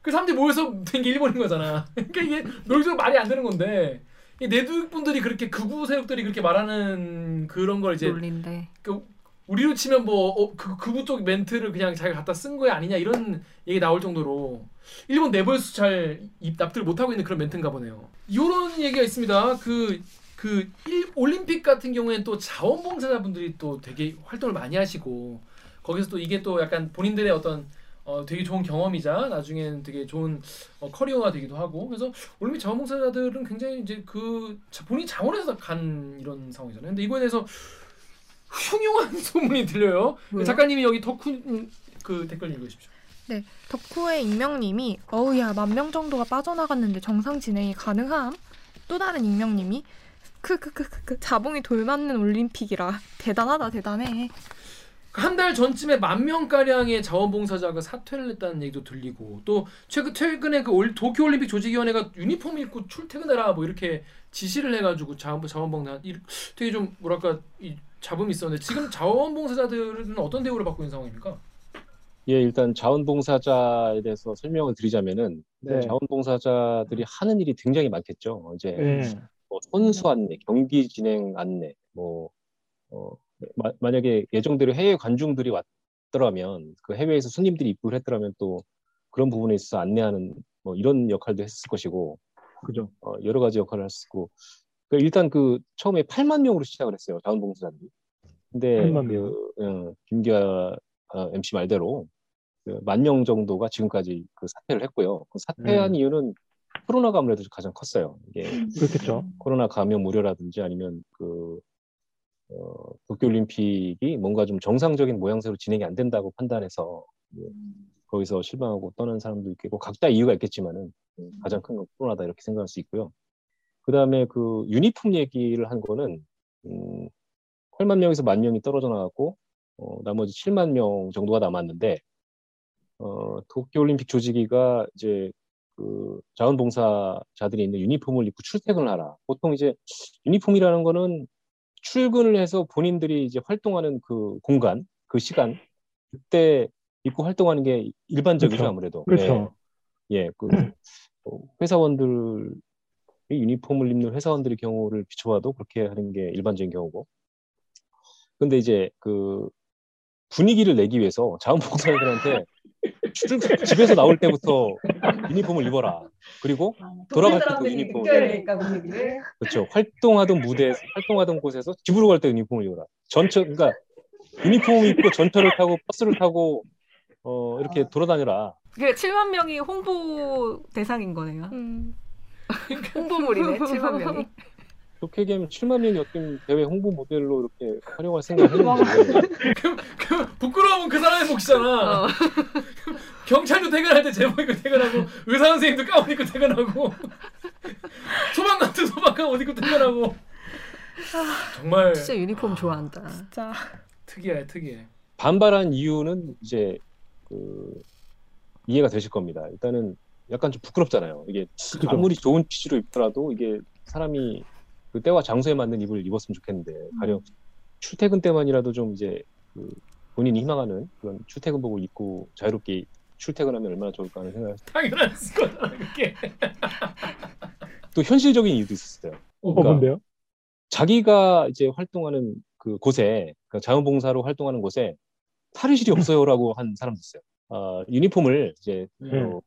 그 사람들이 모여서 된 게 일본인 거잖아. 그러니까 이게 논리적으로 말이 안 되는 건데 이 내두 분들이 그렇게 극우 세력들이 그렇게 말하는 그런 걸 이제 논리인데. 그 우리로 치면 뭐그 극우 쪽 멘트를 그냥 자기가 갖다 쓴 거야 아니냐 이런 얘기 나올 정도로 일본 내부에서 잘 입- 납득을 못 하고 있는 그런 멘트인가 보네요. 이런 얘기가 있습니다. 그그 올림픽 같은 경우에는 또 자원봉사자분들이 또 되게 활동을 많이 하시고 거기서 또 이게 또 약간 본인들의 어떤 어, 되게 좋은 경험이자 나중에는 되게 좋은 어, 커리어가 되기도 하고 그래서 올림픽 자원봉사자들은 굉장히 이제 그 자- 본인 자원해서 간 이런 상황이잖아요. 근데 이거에 대해서 흉흉한 소문이 들려요. 왜요? 작가님이 여기 덕후 음, 그 댓글 읽으십시오. 덕후의 익명님이 어우야 만 명 정도가 빠져나갔는데 정상 진행이 가능함? 또 다른 익명님이 크크크크크 자봉이 돌 맞는 올림픽이라 대단하다 대단해 한 달 전쯤에 만 명가량의 자원봉사자가 사퇴를 했다는 얘기도 들리고 또 최근 최근에 그 올- 도쿄올림픽 조직위원회가 유니폼 입고 출퇴근해라 뭐 이렇게 지시를 해가지고 자원 자원봉사 이- 되게 좀 뭐랄까 이 잡음이 있었는데 지금 자원봉사자들은 어떤 대우를 받고 있는 상황입니까? 예, 일단 자원봉사자에 대해서 설명을 드리자면은 네. 자원봉사자들이 하는 일이 굉장히 많겠죠. 이제 네. 뭐 선수 안내, 경기 진행 안내, 뭐 어, 마- 만약에 예정대로 해외 관중들이 왔더라면 그 해외에서 손님들이 입국을 했더라면 또 그런 부분에 있어서 안내하는 뭐 이런 역할도 했을 것이고 그죠. 어, 여러 가지 역할을 했을 거고 그 일단 그 처음에 8만 명으로 시작을 했어요 자원봉사자들이. 근데 8만 명. 그 어, 김기아 어, MC 말대로 그 만명 정도가 지금까지 그 사퇴를 했고요. 그 사퇴한 음. 이유는 코로나가 아무래도 가장 컸어요. 이게 그렇겠죠. 코로나 감염 우려라든지 아니면 그 어, 도쿄올림픽이 뭔가 좀 정상적인 모양새로 진행이 안 된다고 판단해서 뭐 거기서 실망하고 떠난 사람도 있겠고 각자 이유가 있겠지만은 음, 가장 큰 건 코로나다 이렇게 생각할 수 있고요. 그 다음에 그 유니폼 얘기를 한 거는 음, 8만 명에서 만 명이 떨어져 나갔고 어, 나머지 7만 명 정도가 남았는데 어, 도쿄올림픽 조직위가 이제 그 자원봉사자들이 있는 유니폼을 입고 출퇴근을 하라. 보통 이제 유니폼이라는 거는 출근을 해서 본인들이 이제 활동하는 그 공간, 그 시간 그때 입고 활동하는 게 일반적이죠 그렇죠. 아무래도. 그렇죠. 예, 예, 그 어, 회사원들이 유니폼을 입는 회사원들의 경우를 비춰봐도 그렇게 하는 게 일반적인 경우고. 근데 이제 그 분위기를 내기 위해서 자원봉사자들한테 출근 집에서 나올 때부터 유니폼을 입어라. 그리고 돌아갈 때도 유니폼을 그렇죠. 활동하던 무대, 활동하던 곳에서 집으로 갈 때 유니폼을 입어라. 전철, 그러니까 유니폼 입고 전철을 타고 버스를 타고 어, 이렇게 돌아다녀라. 그 7만 명이 홍보 대상인 거네요. 음. 홍보물이네. 7만 명이. 그렇게 얘기하면 7만 명이 어떤 대회 홍보 모델로 이렇게 활용할 생각을 했는지. 그 부끄러우면 그 사람의 몫이잖아. 어. 경찰도 퇴근할 때 제복 입고 퇴근하고 의사 선생님도 가운 입고 퇴근하고 소방관도 소방관 옷 입고 퇴근하고 정말 진짜 유니폼 좋아한다. 진짜 특이해 특이해. 반발한 이유는 이제 그 이해가 되실 겁니다. 일단은 약간 좀 부끄럽잖아요. 이게. 아무리 좋은 취지로 입더라도 이게 사람이 그 때와 장소에 맞는 입을 입었으면 좋겠는데 가령 출퇴근 때만이라도 좀 이제 그 본인이 희망하는 그런 출퇴근복을 입고 자유롭게 출퇴근하면 얼마나 좋을까 하는 생각을 당연한 거잖아 그게. 또 현실적인 이유도 있었어요. 어, 그러니까 뭔데요? 자기가 이제 활동하는 그 곳에 그 자원봉사로 활동하는 곳에 탈의실이 없어요라고 한 사람도 있어요. 아, 유니폼을 이제 네. 어,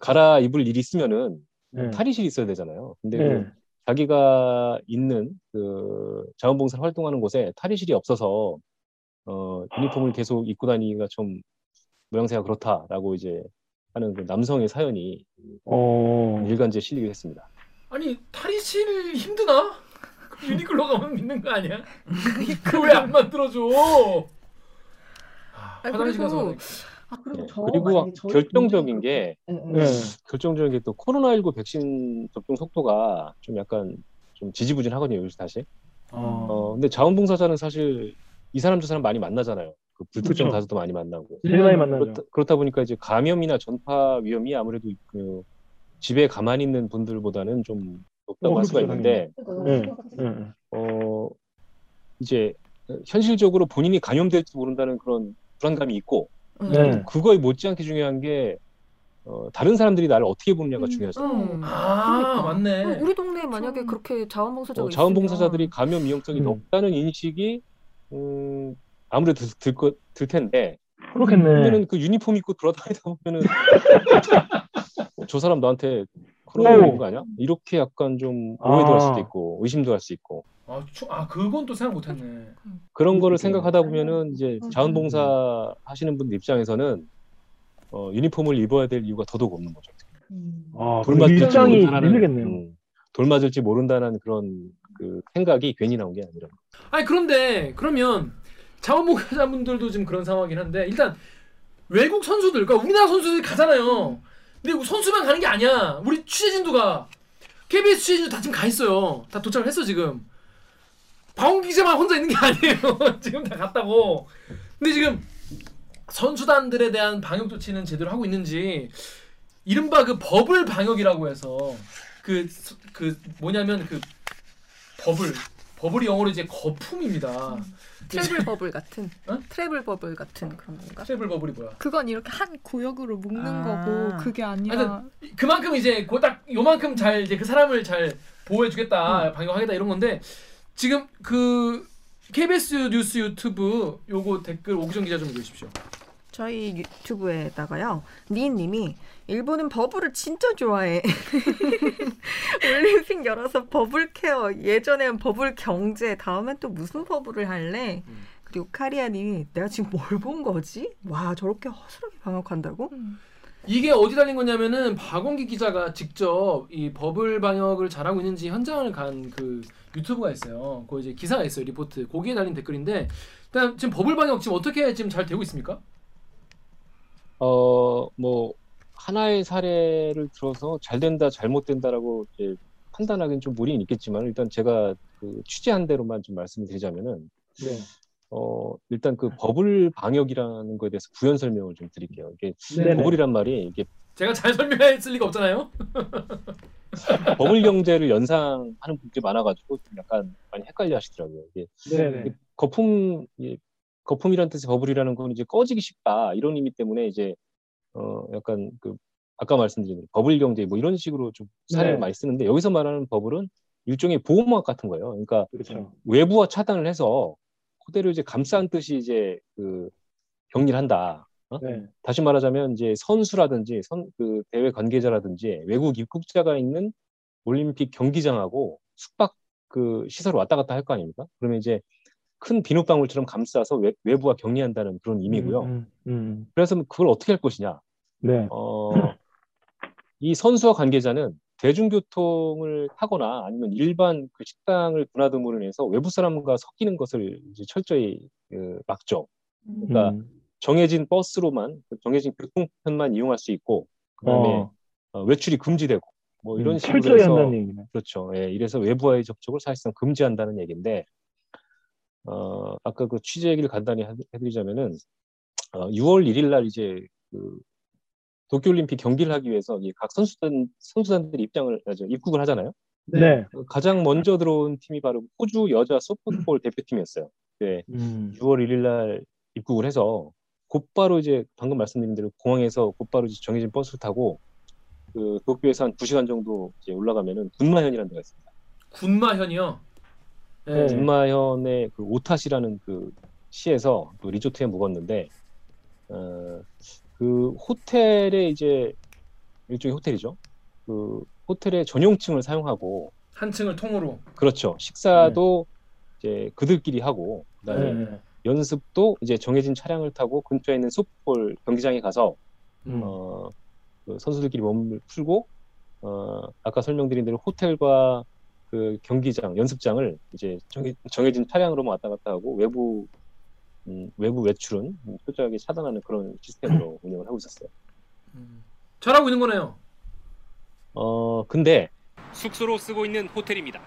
갈아 입을 일이 있으면은 네. 탈의실이 있어야 되잖아요. 근데 네. 그 자기가 있는 그 자원봉사 활동하는 곳에 탈의실이 없어서 어, 유니폼을 계속 입고 다니기가 좀 모양새가 그렇다라고 이제 하는 그 남성의 사연이 어. 일간지에 실리게 했습니다. 아니 탈의실 힘드나? 유니클로 가면 믿는 거 아니야? 그 왜 안 만들어줘? 아, 아니, 화장실 가서 그리고- 아, 네. 그리고 결정적인 게 네. 결정적인 게 또 코로나19 백신 접종 속도가 좀 약간 좀 지지부진하거든요, 요즘 다시. 어. 어, 근데 자원봉사자는 사실 이 사람 저 사람 많이 만나잖아요. 그 불특정 그쵸. 다수도 많이 만나고. 제일 많이 만나죠. 그렇다, 그렇다 보니까 이제 감염이나 전파 위험이 아무래도 그 집에 가만히 있는 분들보다는 좀 높다고 어, 할 수가 그렇죠, 있는데, 네. 네. 어, 이제 현실적으로 본인이 감염될지 모른다는 그런 불안감이 있고, 네. 그거에 못지않게 중요한 게 어, 다른 사람들이 나를 어떻게 보느냐가 음. 중요하죠. 음. 아 맞네. 어, 우리 동네에 만약에 좀- 그렇게 자원봉사자가 어, 자원봉사자들이 있으면 감염 위험성이 음. 높다는 인식이 음, 아무래도 들, 들, 거- 들 텐데 그렇겠네. 그러면은 그 유니폼 입고 돌아다니다 보면은 어, 저 사람 나한테 코로나. 걸린 거 아니야? 이렇게 약간 좀 오해도 할 수도 아. 있고 의심도 할 수 있고 아, 추, 아 그건 또 생각 못했네. 그런 거를. 생각하다 보면은 이제 음. 자원봉사 하시는 분들 입장에서는 어, 유니폼을 입어야 될 이유가 더더욱 없는 거죠. 아, 돌 그럼 맞을지 일장이 모른다는, 힘들겠네요. 음, 돌 맞을지 모른다는 그런 그 생각이 괜히 나온 게 아니라. 아니 그런데 그러면 자원봉사자분들도 지금 그런 상황이긴 한데 일단 외국 선수들, 그러니까 우리나라 선수들이 가잖아요. 근데 선수만 가는 게 아니야. 우리 취재진도 가. KBS 취재진도 다 지금 가 있어요. 다 도착을 했어 지금. 박원 기자만 혼자 있는 게 아니에요. 지금 다 갔다고. 근데 지금 선수단들에 대한 방역 조치는 제대로 하고 있는지 이른바 그 버블 방역이라고 해서 그그 뭐냐면 그 bubble bubble이 영어로 이제 거품입니다. travel bubble 같은 어? travel bubble 같은 그런 건가? travel bubble이 뭐야? 그건 이렇게 한 구역으로 묶는 아. 거고 그게 아니라 그만큼 이제 그 딱 요만큼 잘 이제 그 사람을 잘 보호해주겠다 방역하겠다 이런 건데 지금 그 KBS 뉴스 유튜브 요거 댓글 오기정 기자 좀 읽으십시오. 저희 유튜브에다가요 니님이 일본은 bubble을 진짜 좋아해 올림픽 열어서 bubble care 예전엔 버블 경제 다음엔 또 무슨 bubble을 할래 음. 그리고 카리아 님이 내가 지금 뭘 본 거지 와 저렇게 허술하게 방역한다고 음. 이게 어디 달린 거냐면은 박원기 기자가 직접 이 버블 방역을 잘하고 있는지 현장을 간 그 유튜브가 있어요. 그 이제 기사가 있어요 리포트. 거기에 달린 댓글인데 일단 지금 버블 방역 지금 어떻게 지금 잘 되고 있습니까? 어, 뭐, 하나의 사례를 들어서 잘 된다, 잘못된다라고 이제 판단하기는 좀 무리는 있겠지만, 일단 제가 그 취재한 대로만 좀 말씀을 드리자면은, 네. 어, 일단 그 버블 방역이라는 거에 대해서 부연 설명을 좀 드릴게요. 이게 네네. 버블이란 말이 이게 제가 잘 설명했을 리가 없잖아요. 버블 경제를 연상하는 분들이 많아가지고 좀 약간 많이 헷갈려 하시더라고요. 이게 네네. 거품, 이 거품이라는 뜻의 버블이라는 건 이제 꺼지기 쉽다 이런 의미 때문에 이제 어 약간 그 아까 말씀드린 버블 경제 뭐 이런 식으로 좀 사례를 네. 많이 쓰는데 여기서 말하는 버블은 일종의 보호막 같은 거예요. 그러니까 그렇죠. 외부와 차단을 해서 그대로 이제 감싼 듯이 이제 그 격리를 한다. 어? 네. 다시 말하자면 이제 선수라든지 선, 그 대회 관계자라든지 외국 입국자가 있는 올림픽 경기장하고 숙박 그 시설 왔다 갔다 할 거 아닙니까? 그러면 이제 큰 비눗방울처럼 감싸서 외, 외부와 격리한다는 그런 의미고요. 음, 음, 그래서 그걸 어떻게 할 것이냐? 네. 어, 이 선수와 관계자는 대중교통을 타거나 아니면 일반 그 식당을 드나듦으로 인해서 외부 사람과 섞이는 것을 철저히 그 막죠. 그러니까 음, 정해진 버스로만 그 정해진 교통편만 이용할 수 있고 그다음에 어, 어, 외출이 금지되고 뭐 이런 음, 식으로 철저히 해서 한다는 얘기네. 그렇죠. 예, 이래서 외부와의 접촉을 사실상 금지한다는 얘기인데 어, 아까 그 취재 얘기를 간단히 하- 해드리자면은 어, 6월 1일 날 이제 그 도쿄올림픽 경기를 하기 위해서 이각 선수단 선수단들이 입장을 입국을 하잖아요. 네. 어, 가장 먼저 들어온 팀이 바로 호주 여자 소프트볼 대표팀이었어요. 네, 음, 6월 1일 날 입국을 해서 곧바로 이제 방금 말씀드린 대로 공항에서 곧바로 이제 정해진 버스를 타고 그 도쿄에서 한 2시간 정도 이제 올라가면은 군마현이라는 데가 있습니다. 군마현이요. 예. 네. 군마현의 그 오타시라는 그 시에서 또 리조트에 묵었는데 어, 그 호텔에 이제 일종의 호텔이죠. 그 호텔의 전용층을 사용하고 한 층을 통으로. 그렇죠. 식사도 이제 그들끼리 하고 그다음에 네. 연습도 이제 정해진 차량을 타고 근처에 있는 소프볼 경기장에 가서 음. 어, 그 선수들끼리 몸을 풀고 어, 아까 설명드린 대로 호텔과 그 경기장, 연습장을 이제 정해, 정해진 차량으로만 왔다 갔다 하고 외부 음, 외부 외출은 철저하게 차단하는 그런 시스템으로 운영을 하고 있었어요. 음. 잘하고 있는 거네요. 어 근데 숙소로 쓰고 있는 호텔입니다.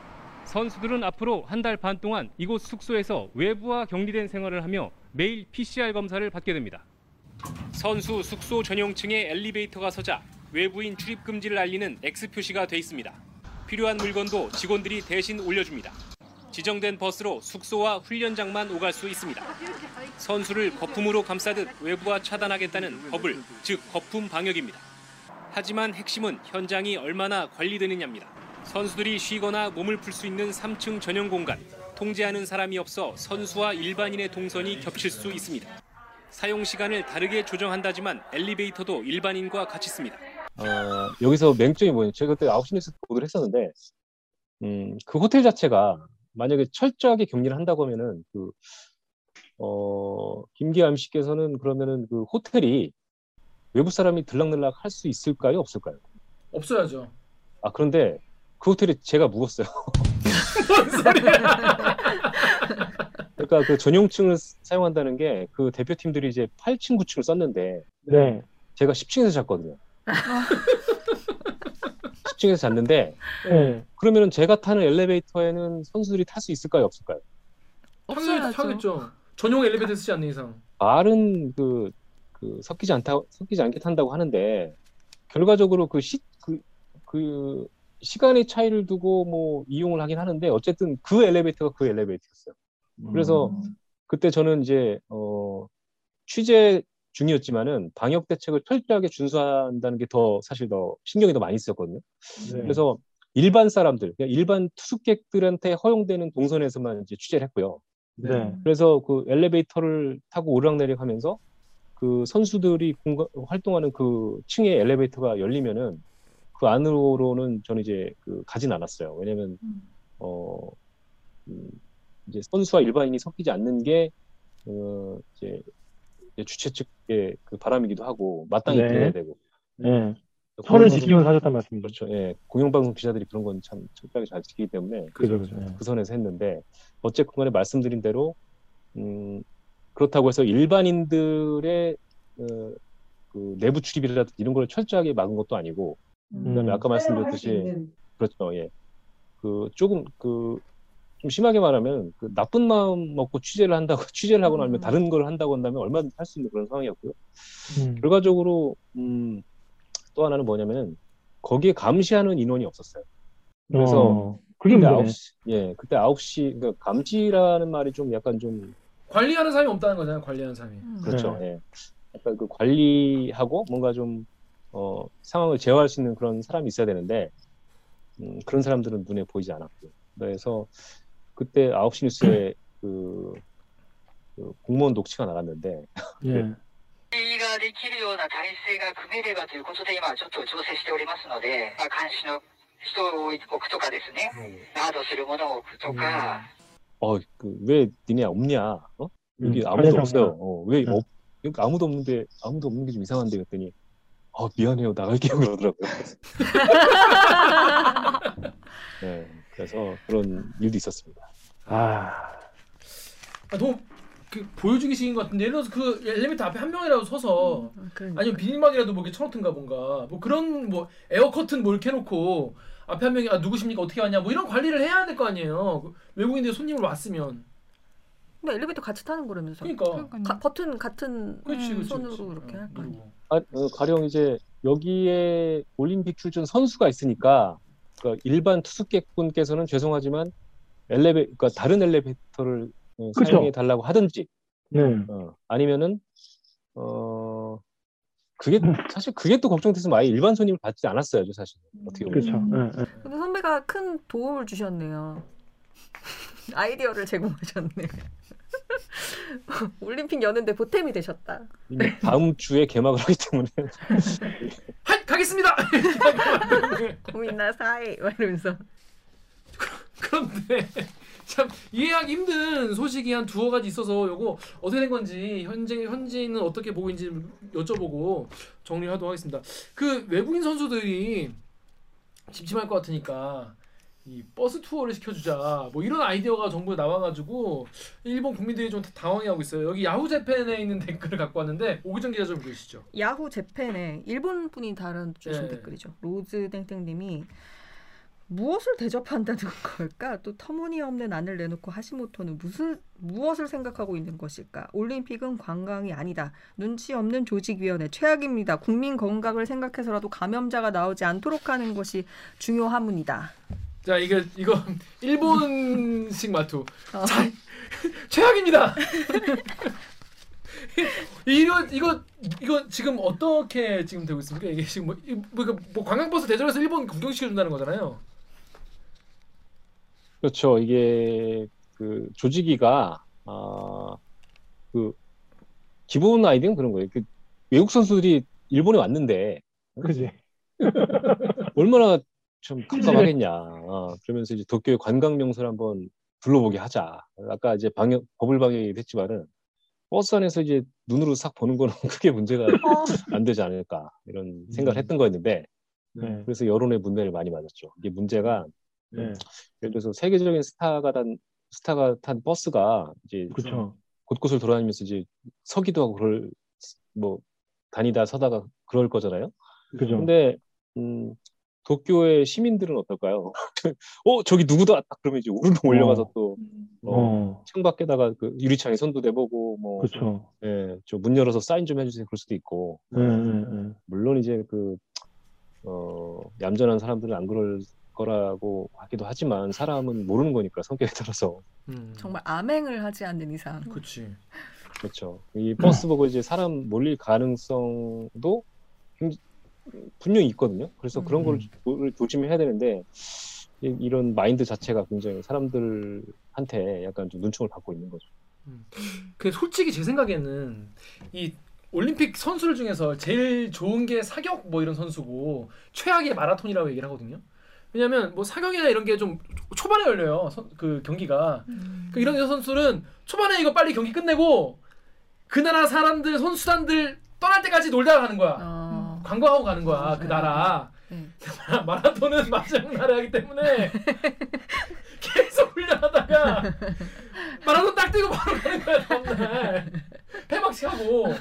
선수들은 앞으로 한 달 반 동안 이곳 숙소에서 외부와 격리된 생활을 하며 매일 PCR 검사를 받게 됩니다. 선수 숙소 전용층에 엘리베이터가 서자 외부인 출입 금지를 알리는 X 표시가 돼 있습니다. 필요한 물건도 직원들이 대신 올려줍니다. 지정된 버스로 숙소와 훈련장만 오갈 수 있습니다. 선수를 거품으로 감싸듯 외부와 차단하겠다는 버블, 즉 거품 방역입니다. 하지만 핵심은 현장이 얼마나 관리되느냐입니다. 선수들이 쉬거나 몸을 풀 수 있는 3층 전용 공간, 통제하는 사람이 없어 선수와 일반인의 동선이 겹칠 수 있습니다. 사용 시간을 다르게 조정한다지만 엘리베이터도 일반인과 같이 씁니다. 어, 여기서 맹점이 뭐냐면 제가 그때 9시 뉴스 보도를 했었는데 음, 그 호텔 자체가 만약에 철저하게 격리를 한다고 하면은 그 어, 김기암 씨께서는 그러면은 그 호텔이 외부 사람이 들락날락 할 수 있을까요, 없을까요? 없어야죠. 아 그런데 그 호텔에 제가 묵었어요. 뭔 소리야? 그러니까 그 전용층을 사용한다는 게 그 대표팀들이 이제 8층, 9층을 썼는데 네. 제가 10층에서 잤거든요. 10층에서 잤는데 네. 그러면은 제가 타는 엘리베이터에는 선수들이 탈 수 있을까요, 없을까요? 없어야죠. 타겠죠. 전용 엘리베이터 쓰지 않는 이상. 말은 그, 그 섞이지 않다 섞이지 않게 탄다고 하는데 결과적으로 그시그그 시간의 차이를 두고 뭐 이용을 하긴 하는데 어쨌든 그 엘리베이터가 그 엘리베이터였어요. 그래서 그때 저는 이제 어 취재 중이었지만은 방역 대책을 철저하게 준수한다는 게 더 사실 더 신경이 더 많이 쓰였거든요. 네. 그래서 일반 사람들, 그러니까 일반 투숙객들한테 허용되는 동선에서만 이제 취재를 했고요. 네. 그래서 그 엘리베이터를 타고 오르락내리락 하면서 그 선수들이 공간, 활동하는 그 층의 엘리베이터가 열리면은 그 안으로는 저는 이제 그 가진 않았어요. 왜냐면 어 음, 이제 선수와 일반인이 섞이지 않는 게 어, 이제 주최 측의 그 바람이기도 하고 마땅히 네. 그래야 되고 네. 선을 지키면서 하셨단 말씀이죠. 그렇죠. 예. 공영방송 기자들이 그런 건 참 철저하게 잘 지키기 때문에 그죠, 그죠. 네. 그 선에서 했는데 어쨌건 간에 말씀드린 대로 음, 그렇다고 해서 일반인들의 어, 그 내부 출입이라든지 이런 걸 철저하게 막은 것도 아니고 그다음에 음. 아까 말씀드렸듯이 그렇죠. 예. 그 조금 그 좀 심하게 말하면 그 나쁜 마음 먹고 취재를 한다고 취재를 하고 나면 음. 다른 걸 한다고 한다면 얼마든지 할 수 있는 그런 상황이었고요. 음. 결과적으로 음, 또 하나는 뭐냐면 거기에 감시하는 인원이 없었어요. 그래서 어, 그게 그때 문제네. 9시, 예, 그때 9시, 그러니까 감지라는 말이 좀 약간 좀, 관리하는 사람이 없다는 거잖아요. 관리하는 사람이. 그렇죠. 네. 예. 약간 그 관리하고 뭔가 좀, 어, 상황을 제어할 수 있는 그런 사람이 있어야 되는데, 음, 그런 사람들은 눈에 보이지 않았고. 그래서 그때 9시 뉴스에 그, 그 공무원 녹취가 나갔는데, 예. ができるような体制が組めればということで今ちょっと調整しておりますので、まあ、監視の人を置くとかですね、ガードするものを置くとか、 어, 그, 왜 니네 없냐? 어? 여기 음, 아무도 관련자 없어요. 없나? 어, 왜 네. 없, 여기 아무도 없는데, 아무도 없는 게 좀 이상한데, 그랬더니, 아, 미안해요. 나갈게요. 그러더라고요. 네, 그래서 그런 일도 있었습니다. 아, 아, 너무 그 보여주기식인 것 같은데 예를 들어서 그 엘리베이터 앞에 한 명이라도 서서 그러니까. 아니면 비닐막이라도 뭐 이렇게 쳐놓든가 뭔가 뭐 그런 뭐 에어 커튼 뭐 이렇게 해놓고 앞에 한 명이 아 누구십니까 어떻게 왔냐 뭐 이런 관리를 해야 될 거 아니에요 그 외국인들이 손님을 왔으면 근데 엘리베이터 같이 타는 거라면서. 그러니까. 가- 버튼 같은 그렇지 그렇지 손으로 그렇지. 이렇게 할 거. 누르고. 아, 어, 가령 이제 여기에 올림픽 출전 선수가 있으니까 그러니까 일반 투숙객분께서는 죄송하지만 엘리베 그러니까 다른 엘리베이터를 어, 그쵸. 사용해 달라고 하든지 네. 어, 아니면은 어 그게 사실 그게 또 걱정돼서 아예 일반 손님을 받지 않았어야죠 사실 어떻게 보면 그렇죠. 예, 예. 근데 선배가 큰 도움을 주셨네요. 아이디어를 제공하셨네. 올림픽 여는데 보탬이 되셨다. 다음 주에 개막을 하기 때문에 하 가겠습니다. 고민나 사이 막 이러면서 그런데 참 이해하기 힘든 소식이 한 두어 가지 있어서 요거 어떻게 된 건지 현재 현지는 어떻게 보고 있는지 여쭤보고 정리하도록 하겠습니다. 그 외국인 선수들이 심심할 것 같으니까 이 버스 투어를 시켜주자 뭐 이런 아이디어가 정부에 나와가지고 일본 국민들이 좀 당황해하고 있어요. 여기 야후 재팬에 있는 댓글을 갖고 왔는데 오기정 기자 좀 보시죠. 야후 재팬에 일본 분이 달아주신 네. 댓글이죠. 로즈 땡땡님이 무엇을 대접한다는 걸까? 또 터무니없는 안을 내놓고 하시모토는 무슨 무엇을 생각하고 있는 것일까? 올림픽은 관광이 아니다. 눈치 없는 조직위원회 최악입니다. 국민 건강을 생각해서라도 감염자가 나오지 않도록 하는 것이 중요하문이다. 자 이거 이거 일본식 말투. 어. 자 최악입니다. 이거 이거 이거 지금 어떻게 지금 되고 있습니까? 이게 지금 뭐, 이- 뭐, 이거 뭐 관광버스 대절해서 일본 구경시켜 준다는 거잖아요. 그렇죠. 이게 그 조직위가 아그 기본 아이디어는 그런 거예요. 그 외국 선수들이 일본에 왔는데 그지. 얼마나 좀 갑갑하겠냐. 어, 그러면서 이제 도쿄의 관광 명소를 한번 둘러보게 하자. 아까 이제 방역 버블 방역이 됐지만은 버스 안에서 이제 눈으로 싹 보는 거는 크게 문제가 안 되지 않을까 이런 생각을 했던 거였는데 네. 그래서 여론의 문매를 많이 맞았죠. 이게 문제가 네. 예를 들어서 세계적인 스타가 단 스타가 탄 버스가 이제 그렇죠. 곳곳을 돌아다니면서 이제 서기도 하고 그럴 뭐 다니다 서다가 그럴 거잖아요. 그죠. 근데 음, 도쿄의 시민들은 어떨까요? 어 저기 누구다 딱 그러면 이제 우르르 몰려가서 또 어, 어. 창밖에다가 그 유리창에 손도 대보고 뭐 그렇죠. 예, 저 문 열어서 사인 좀 해주세요 그럴 수도 있고 네, 네, 네. 물론 이제 그 어, 얌전한 사람들은 안 그럴 거라고 하기도 하지만 사람은 모르는 거니까 성격에 따라서 음. 정말 암행을 하지 않는 이상 그렇지. 그렇죠. 이 버스 보고 이제 사람 몰릴 가능성도 분명히 있거든요. 그래서 그런 걸 조- 조심해야 되는데 이- 이런 마인드 자체가 굉장히 사람들한테 약간 좀 눈총을 받고 있는 거죠. 그 솔직히 제 생각에는 이 올림픽 선수들 중에서 제일 좋은 게 사격 뭐 이런 선수고 최악의 마라톤이라고 얘기를 하거든요. 왜냐면 뭐 사격이나 이런 게 좀 초반에 열려요. 선- 그 경기가. 그 이런 선수들은 초반에 이거 빨리 경기 끝내고 그 나라 사람들 선수단들 떠날 때까지 놀다가 가는 거야. 어, 관광하고 가는 거야. 그 네, 나라. 네. 마라톤은 마지막 나라이기 때문에 계속 훈련하다가 마라톤 딱 뛰고 바로 가는 거야 다음날 폐막식 하고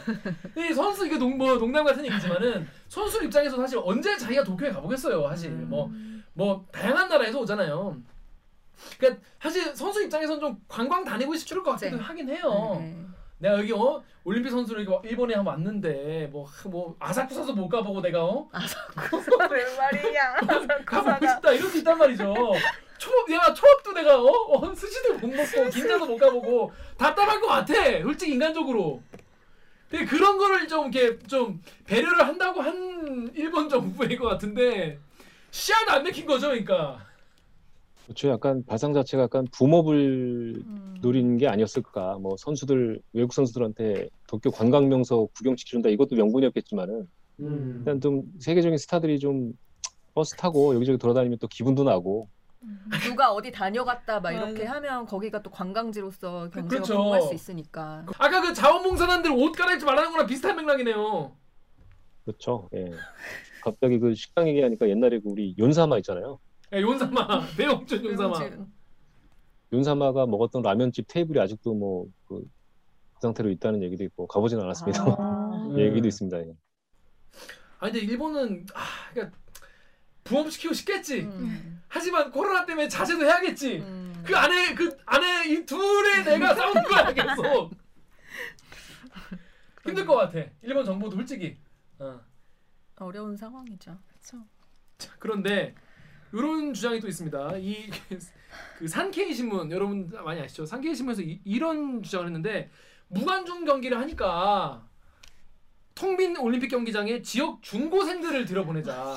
이 선수 이게 농, 뭐 농담 같은 얘기지만은 선수 입장에서 사실 언제 자기가 도쿄에 가보겠어요 사실 뭐뭐 다양한 나라에서 오잖아요. 그러니까 사실 선수 입장에서는 좀 관광 다니고 싶을 것 같기도 네. 하긴 해요. 네. 내가 여기 어 올림픽 선수를 이렇게 일본에 한번 왔는데 뭐 뭐 아사쿠사도 못 가보고 내가 어 웬 말이야 가보고 싶다 이럴 수 있단 말이죠. 초밥 내가 초밥도 내가 어, 어 스시도 못 먹고 긴자도 못 가보고 답답할 것 같아. 솔직히 인간적으로. 근데 그런 거를 좀 이렇게 좀 배려를 한다고 한 일본 정부인 것 같은데 씨앗 안 맥힌 거죠, 그러니까. 그렇죠. 약간 발상 자체가 약간 붐업을 음. 노린 게 아니었을까. 뭐 선수들 외국 선수들한테 도쿄 관광 명소 구경시켜준다 이것도 명분이었겠지만은 음. 일단 좀 세계적인 스타들이 좀 버스 타고 여기저기 돌아다니면 또 기분도 나고 누가 어디 다녀갔다 막 이렇게 하면 거기가 또 관광지로서 경제가 그렇죠. 성공할 수 있으니까 아까 그 자원봉사단들 옷 갈아입지 말라는 거랑 비슷한 맥락이네요. 그렇죠. 예. 갑자기 그 식당 얘기하니까 옛날에 그 우리 윤사마 있잖아요. 야, 용사마 배영준 용사마. 요즘 윤사마가 먹었던 라면집 테이블이 아직도 뭐 그 상태로 있다는 얘기도 있고 가보진 않았습니다. 아. 얘기도 있습니다. 예. 아니 근데 일본은 아 그러니까 부업시키고 싶겠지. 음. 하지만 코로나 때문에 자제도 해야겠지. 음. 그 안에 그 안에 이 둘의 내가 싸우는 거야 계속. 힘들 것 같아. 일본 정부도 솔직히. 어. 어려운 상황이죠. 자, 그런데 이런 주장이 또 있습니다. 이 그 산케이 신문 여러분 많이 아시죠? 산케이 신문에서 이, 이런 주장을 했는데 무관중 경기를 하니까 텅빈 올림픽 경기장에 지역 중고생들을 들여보내자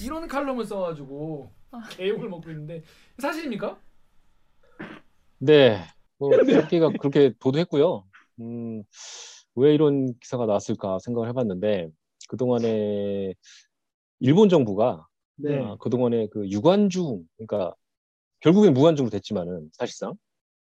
이런 칼럼을 써가지고 개욕을 먹고 있는데 사실입니까? 네. 뭐 새끼가 그렇게 보도했고요. 음, 왜 이런 기사가 나왔을까 생각을 해봤는데 그 동안에 일본 정부가 네. 아, 그동안에 그 유관중 그러니까 결국엔 무관중으로 됐지만은 사실상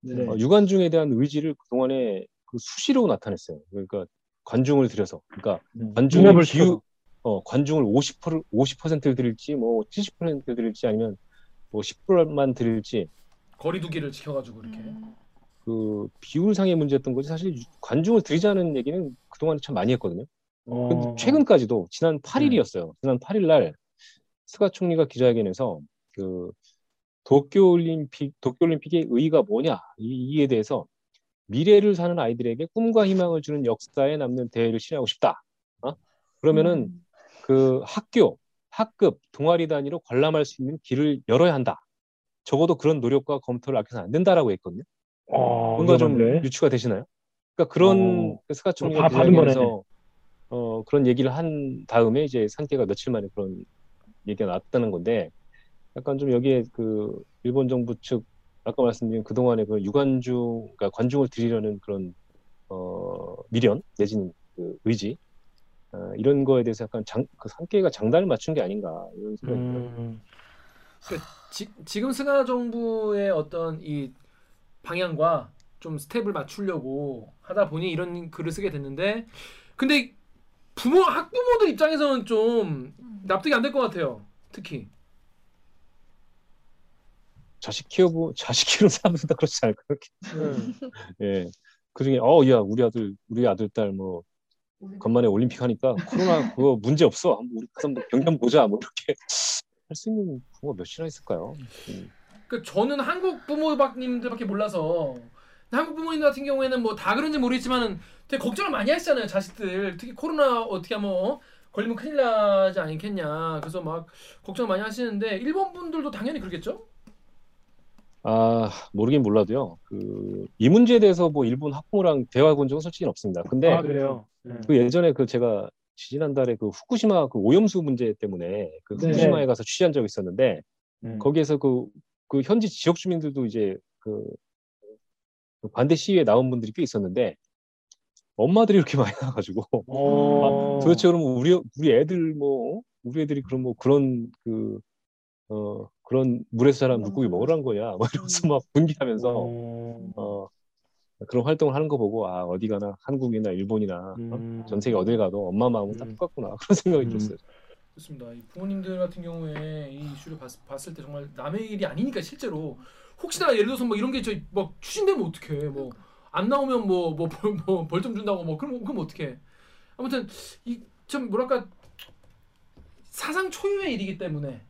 네. 어, 유관중에 대한 의지를 그동안에 그 수시로 나타냈어요. 그러니까 관중을 들여서 그러니까 음. 관중의 융합을 비율 시켜서. 어, 관중을 50% 50%를 드릴지 뭐 70% 드릴지 아니면 뭐 10%만 드릴지 거리두기를 지켜가지고 이렇게. 음. 그 비율상의 문제였던 거지 사실 유- 관중을 들이자는 얘기는 그동안에 참 많이 했거든요. 근데 어. 최근까지도 지난 8일이었어요. 지난 8일 날 스가 총리가 기자회견에서 그 도쿄올림픽 도쿄올림픽의 의의가 뭐냐 이, 이에 대해서 미래를 사는 아이들에게 꿈과 희망을 주는 역사에 남는 대회를 실행하고 싶다. 어? 그러면은 음. 그 학교, 학급, 동아리 단위로 관람할 수 있는 길을 열어야 한다. 적어도 그런 노력과 검토를 아껴서는 안 된다라고 했거든요. 어, 뭔가 좀 위험한데? 유추가 되시나요? 그러니까 그런 어, 그 스가 총리가 기자회견에서 어, 그런 얘기를 한 다음에 이제 상태가 며칠 만에 그런 얘기가 나왔다는 건데 약간 좀 여기에 그 일본 정부 측 아까 말씀드린 그동안의 그 유관중 그러니까 관중을 들이려는 그런 어, 미련 내지는 그 의지 어, 이런 거에 대해서 약간 장, 그 산케이가 장단을 맞춘 게 아닌가 이런 생각이 들어요. 음, 지, 지금 스가 정부의 어떤 이 방향과 좀 스텝을 맞추려고 하다 보니 이런 글을 쓰게 됐는데 근데 부모 학부모들 입장에서는 좀 납득이 안 될 것 같아요. 특히 자식 키워보 자식 키우는 사람들은 다 그렇지 않을까 그렇게 음. 예. 그중에 어야 우리 아들 우리 아들 딸뭐 간만에 올림픽 하니까 코로나 그거 문제 없어 한번 우리 한번 경기 보자 뭐 이렇게 할 수 있는 부모가 몇이나 있을까요? 음. 그 저는 한국 부모님들밖에 몰라서 한국 부모님 같은 경우에는 뭐 다 그런지 모르겠지만은 되게 걱정을 많이 하시잖아요 자식들 특히 코로나 어떻게 하면 어? 걸리면 큰일 나지 않겠냐 그래서 막 걱정 많이 하시는데 일본 분들도 당연히 그러겠죠? 아 모르긴 몰라도요. 그 이 문제에 대해서 뭐 일본 학부모랑 대화 해 본 적은 솔직히 없습니다. 근데 아 그래요. 네. 그 예전에 그 제가 지지난달에 그 후쿠시마 그 오염수 문제 때문에 그 네. 후쿠시마에 가서 취재한 적이 있었는데 음. 거기에서 그, 그 현지 지역 주민들도 이제 그, 그 반대 시위에 나온 분들이 꽤 있었는데 엄마들이 이렇게 많이 나가지고 어. 아, 도대체 그러면 우리 우리 애들 뭐 우리 애들이 그럼 뭐 그런 그 어, 그런 물에서 자란 물고기 먹으란 거냐 막 이러면서 막 분개하면서 어. 어, 그런 활동을 하는 거 보고 아 어디 가나 한국이나 일본이나 어? 음. 전 세계 어딜 가도 엄마 마음은 다 음. 똑같구나 그런 생각이 음. 들었어요. 그렇습니다. 이 부모님들 같은 경우에 이 이슈를 봤, 봤을 때 정말 남의 일이 아니니까 실제로 혹시나 예를 들어서 뭐 이런 게 저희 막 추진되면 어떡해. 뭐 안 나오면 뭐뭐벌좀 준다고 뭐 그럼 그럼 어떡해. 아무튼 이 좀 뭐랄까 사상 초유의 일이기 때문에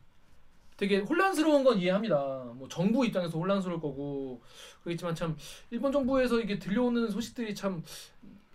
되게 혼란스러운 건 이해합니다. 뭐 정부 입장에서 혼란스러울 거고 그렇지만 참 일본 정부에서 이게 들려오는 소식들이 참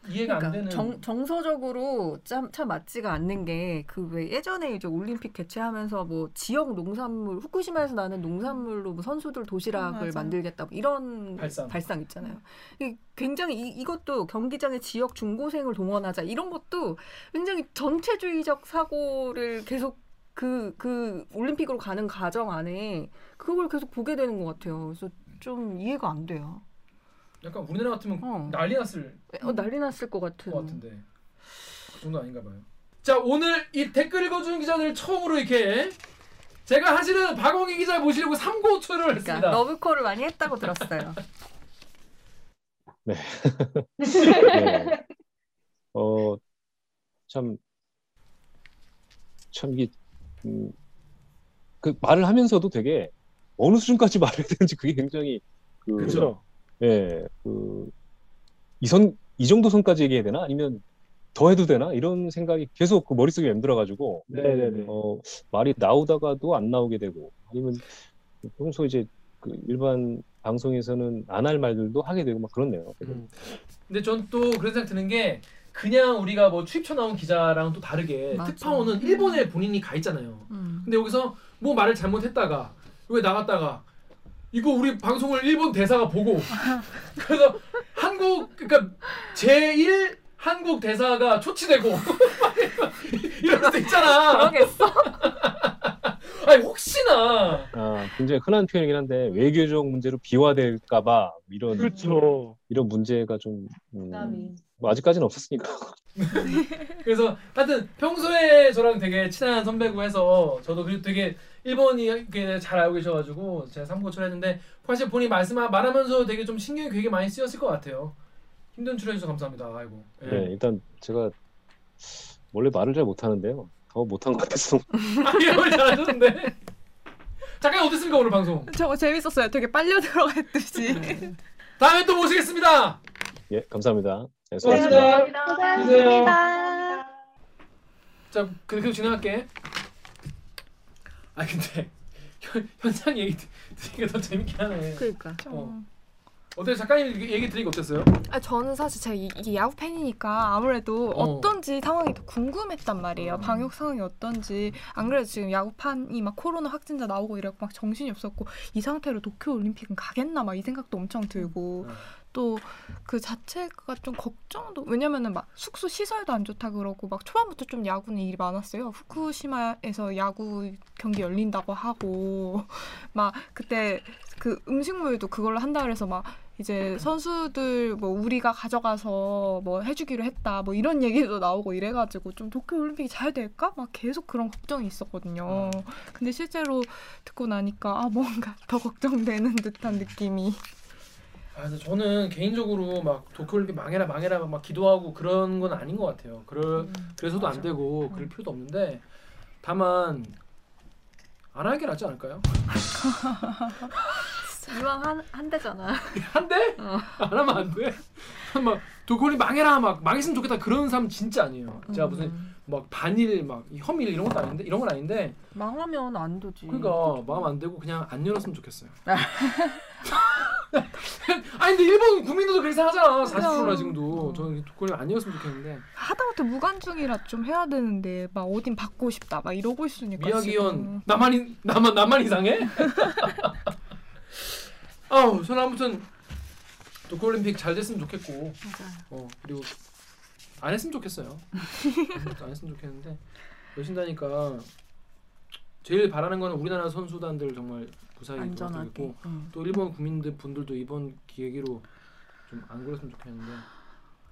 이해가 안 그러니까 되는 정, 정서적으로 참, 참 맞지가 않는 게 그 왜 예전에 이제 올림픽 개최하면서 뭐 지역 농산물 후쿠시마에서 나는 농산물로 뭐 선수들 도시락을 맞아. 만들겠다 뭐 이런 발상. 있잖아요. 이 굉장히 이, 이것도 경기장에 지역 중고생을 동원하자 이런 것도 굉장히 전체주의적 사고를 계속 그, 그 올림픽으로 가는 과정 안에 그걸 계속 보게 되는 것 같아요. 그래서 좀 이해가 안 돼요. 약간 우리나라 같으면 어. 난리 났을 어, 난리 났을 것 같은. 것 같은데 그 정도 아닌가 봐요. 자 오늘 이 댓글 읽어주는 기자들 처음으로 이렇게 제가 사실은 박원기 기자 모시려고 삼고초를 그러니까 했습니다. 러브콜을 많이 했다고 들었어요. 네. 어, 참, 참, 이게, 음, 그 말을 하면서도 되게 어느 수준까지 말해야 되는지 그게 굉장히, 그, 그렇죠. 예, 그, 이 선, 이 정도 선까지 얘기해야 되나? 아니면 더 해도 되나? 이런 생각이 계속 그 머릿속에 맴들어가지고, 네네네. 어, 말이 나오다가도 안 나오게 되고, 아니면 평소 이제 그 일반 방송에서는 안 할 말들도 하게 되고 막 그렇네요. 음. 근데 전 또 그런 생각 드는 게 그냥 우리가 뭐 출입처 나온 기자랑 또 다르게 맞아. 특파원은 일본에 본인이 가 있잖아요. 음. 근데 여기서 뭐 말을 잘못했다가 왜 나갔다가 이거 우리 방송을 일본 대사가 보고 그래서 한국 그러니까 제1 한국 대사가 초치되고 이럴 수도 있잖아. 그러겠어. 아니 혹시나 아, 굉장히 흔한 표현이긴 한데 외교적 문제로 비화될까봐 이런 그렇죠. 이런 문제가 좀 음, 뭐 아직까지는 없었으니까 그래서 하여튼 평소에 저랑 되게 친한 선배고 해서 저도 그리고 되게 일본이 이렇게 잘 알고 계셔가지고 제가 삼고초를 했는데 사실 본인 말씀 말하면서 되게 좀 신경이 되게 많이 쓰였을 것 같아요. 힘든 출연 해주셔서 감사합니다. 아이고. 예. 네, 일단 제가 원래 말을 잘 못하는데요. 더 못한 것 같아서 아니 오늘 잘하셨는데. 잠깐 어땠습니까 오늘 방송? 저거 재밌었어요. 되게 빨려 들어갔듯이. 다음에 또 모시겠습니다. 예 감사합니다. 네, 고맙습니다. 고맙습니다. 자, 그- 그럼 진행할게. 아 근데 현, 현장 얘기 드- 들으니까 더 재밌긴 하네. 그러니까. 어. 어때 작가님 얘기- 들으니까 어땠어요? 아, 저는 사실 제가 이, 게 야구 팬이니까 아무래도 어. 어. 떤지 상황이 더 궁금했단 말이에요. 방역 상황이 어떤지. 안 그래도 지금 야구판이 막 코로나 확진자 나오고 이래고 막 정신이 없었고 이 상태로 도쿄 올림픽은 가겠나 막 이 생각도 엄청 들고 음. 또 그 자체가 좀 걱정도 왜냐면은 막 숙소 시설도 안 좋다 그러고 막 초반부터 좀 야구는 일이 많았어요. 후쿠시마에서 야구 경기 열린다고 하고 막 그때 그 음식물도 그걸로 한다 그래서 막 이제 선수들 뭐 우리가 가져가서 뭐 해주기로 했다 뭐 이런 얘기도 나오고 이래가지고 좀 도쿄 올림픽이 잘 될까 막 계속 그런 걱정이 있었거든요. 근데 실제로 듣고 나니까 아 뭔가 더 걱정되는 듯한 느낌이. 아, 근데 저는 개인적으로 막 도쿄올림픽 망해라 망해라 막 기도하고 그런 건 아닌 것 같아요. 그럴 그래서도 안 되고 그럴 필요도 없는데 다만 안 하는 게 낫지 않을까요? 이왕 한, 한 대잖아. 한 대? 어. 안 하면 안 돼? 막 도쿄올림픽 망해라 막 망했으면 좋겠다 그런 사람 진짜 아니에요. 제가 무슨 막 반일 막 혐일 이런 것도 아닌데 이런 건 아닌데 망하면 안 되지. 그러니까 마음 안 되고 그냥 안 열었으면 좋겠어요. 아니 근데 일본 국민들도 그렇게 생각하잖아. 40%나 지금도. 저는 도쿄올림픽 안 열었으면 좋겠는데 하다못해 무관중이라 좀 해야 되는데 막 어딘 받고 싶다 막 이러고 있으니까 미야기현 지금. 나만 이- 나만 나만 이상해? 아우 저는 아무튼 도쿄올림픽 잘 됐으면 좋겠고 맞아요. 어 그리고 안 했으면 좋겠어요. 안 했으면 좋겠는데 열심다니까 제일 바라는 거는 우리나라 선수단들 정말 무사히 안전하게. 돌아가고 응. 또 일본 국민들 분들도 이번 기회기로 좀 안 그랬으면 좋겠는데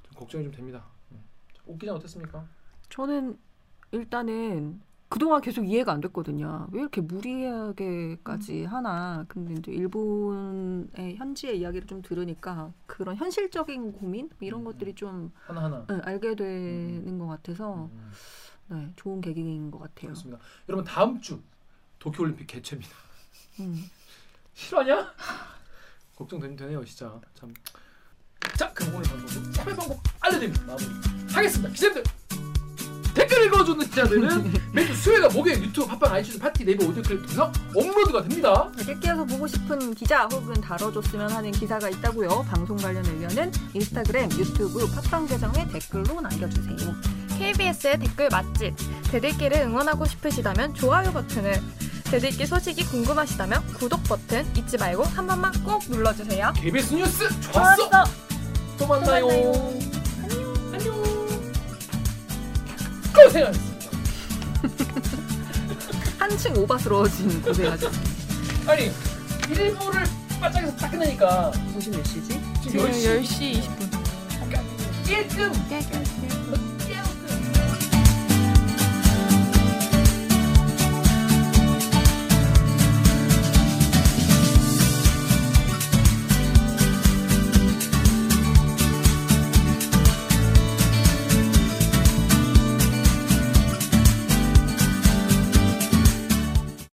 좀 걱정이 좀 됩니다. 음. 자, 옥 기자 어땠습니까? 저는 일단은 그동안 계속 이해가 안 됐거든요. 왜 이렇게 무리하게까지 하나. 근데 이제 일본의 현지의 이야기를 좀 들으니까 그런 현실적인 고민 뭐 이런 음. 것들이 좀 하나 하나. 네, 알게 되는 것 같아서 음, 네, 좋은 계기인 것 같아요. 그렇습니다. 여러분 다음 주 도쿄올림픽 개최입니다. 음. 실화냐? 걱정되네요 진짜 참. 자 그럼 오늘 방송도 참여 방법 알려드립니다. 마무리 하겠습니다. 기자들 댓글 읽어주는 기자들은 매주 수요일과 목요일 유튜브 팟빵 아이튠즈 팟티 네이버 오디오 클립 통해서 업로드가 됩니다. 댓읽기에서 보고 싶은 기자 혹은 다뤄줬으면 하는 기사가 있다고요. 방송 관련 의견은 인스타그램, 유튜브, 팟빵 계정에 댓글로 남겨주세요. KBS의 댓글 맛집 대들기를 응원하고 싶으시다면 좋아요 버튼을 대들기 소식이 궁금하시다면 구독 버튼 잊지 말고 한 번만 꼭 눌러주세요. KBS 뉴스 좋았어. 또 만나요. 안녕. 안녕. 고생하셨습니다. 한층 오바스러워진 고생하죠. 아니 1부를 바짝에서 딱 끝내니까 무슨 몇 시지? 지금 10시 10시 20분. 조금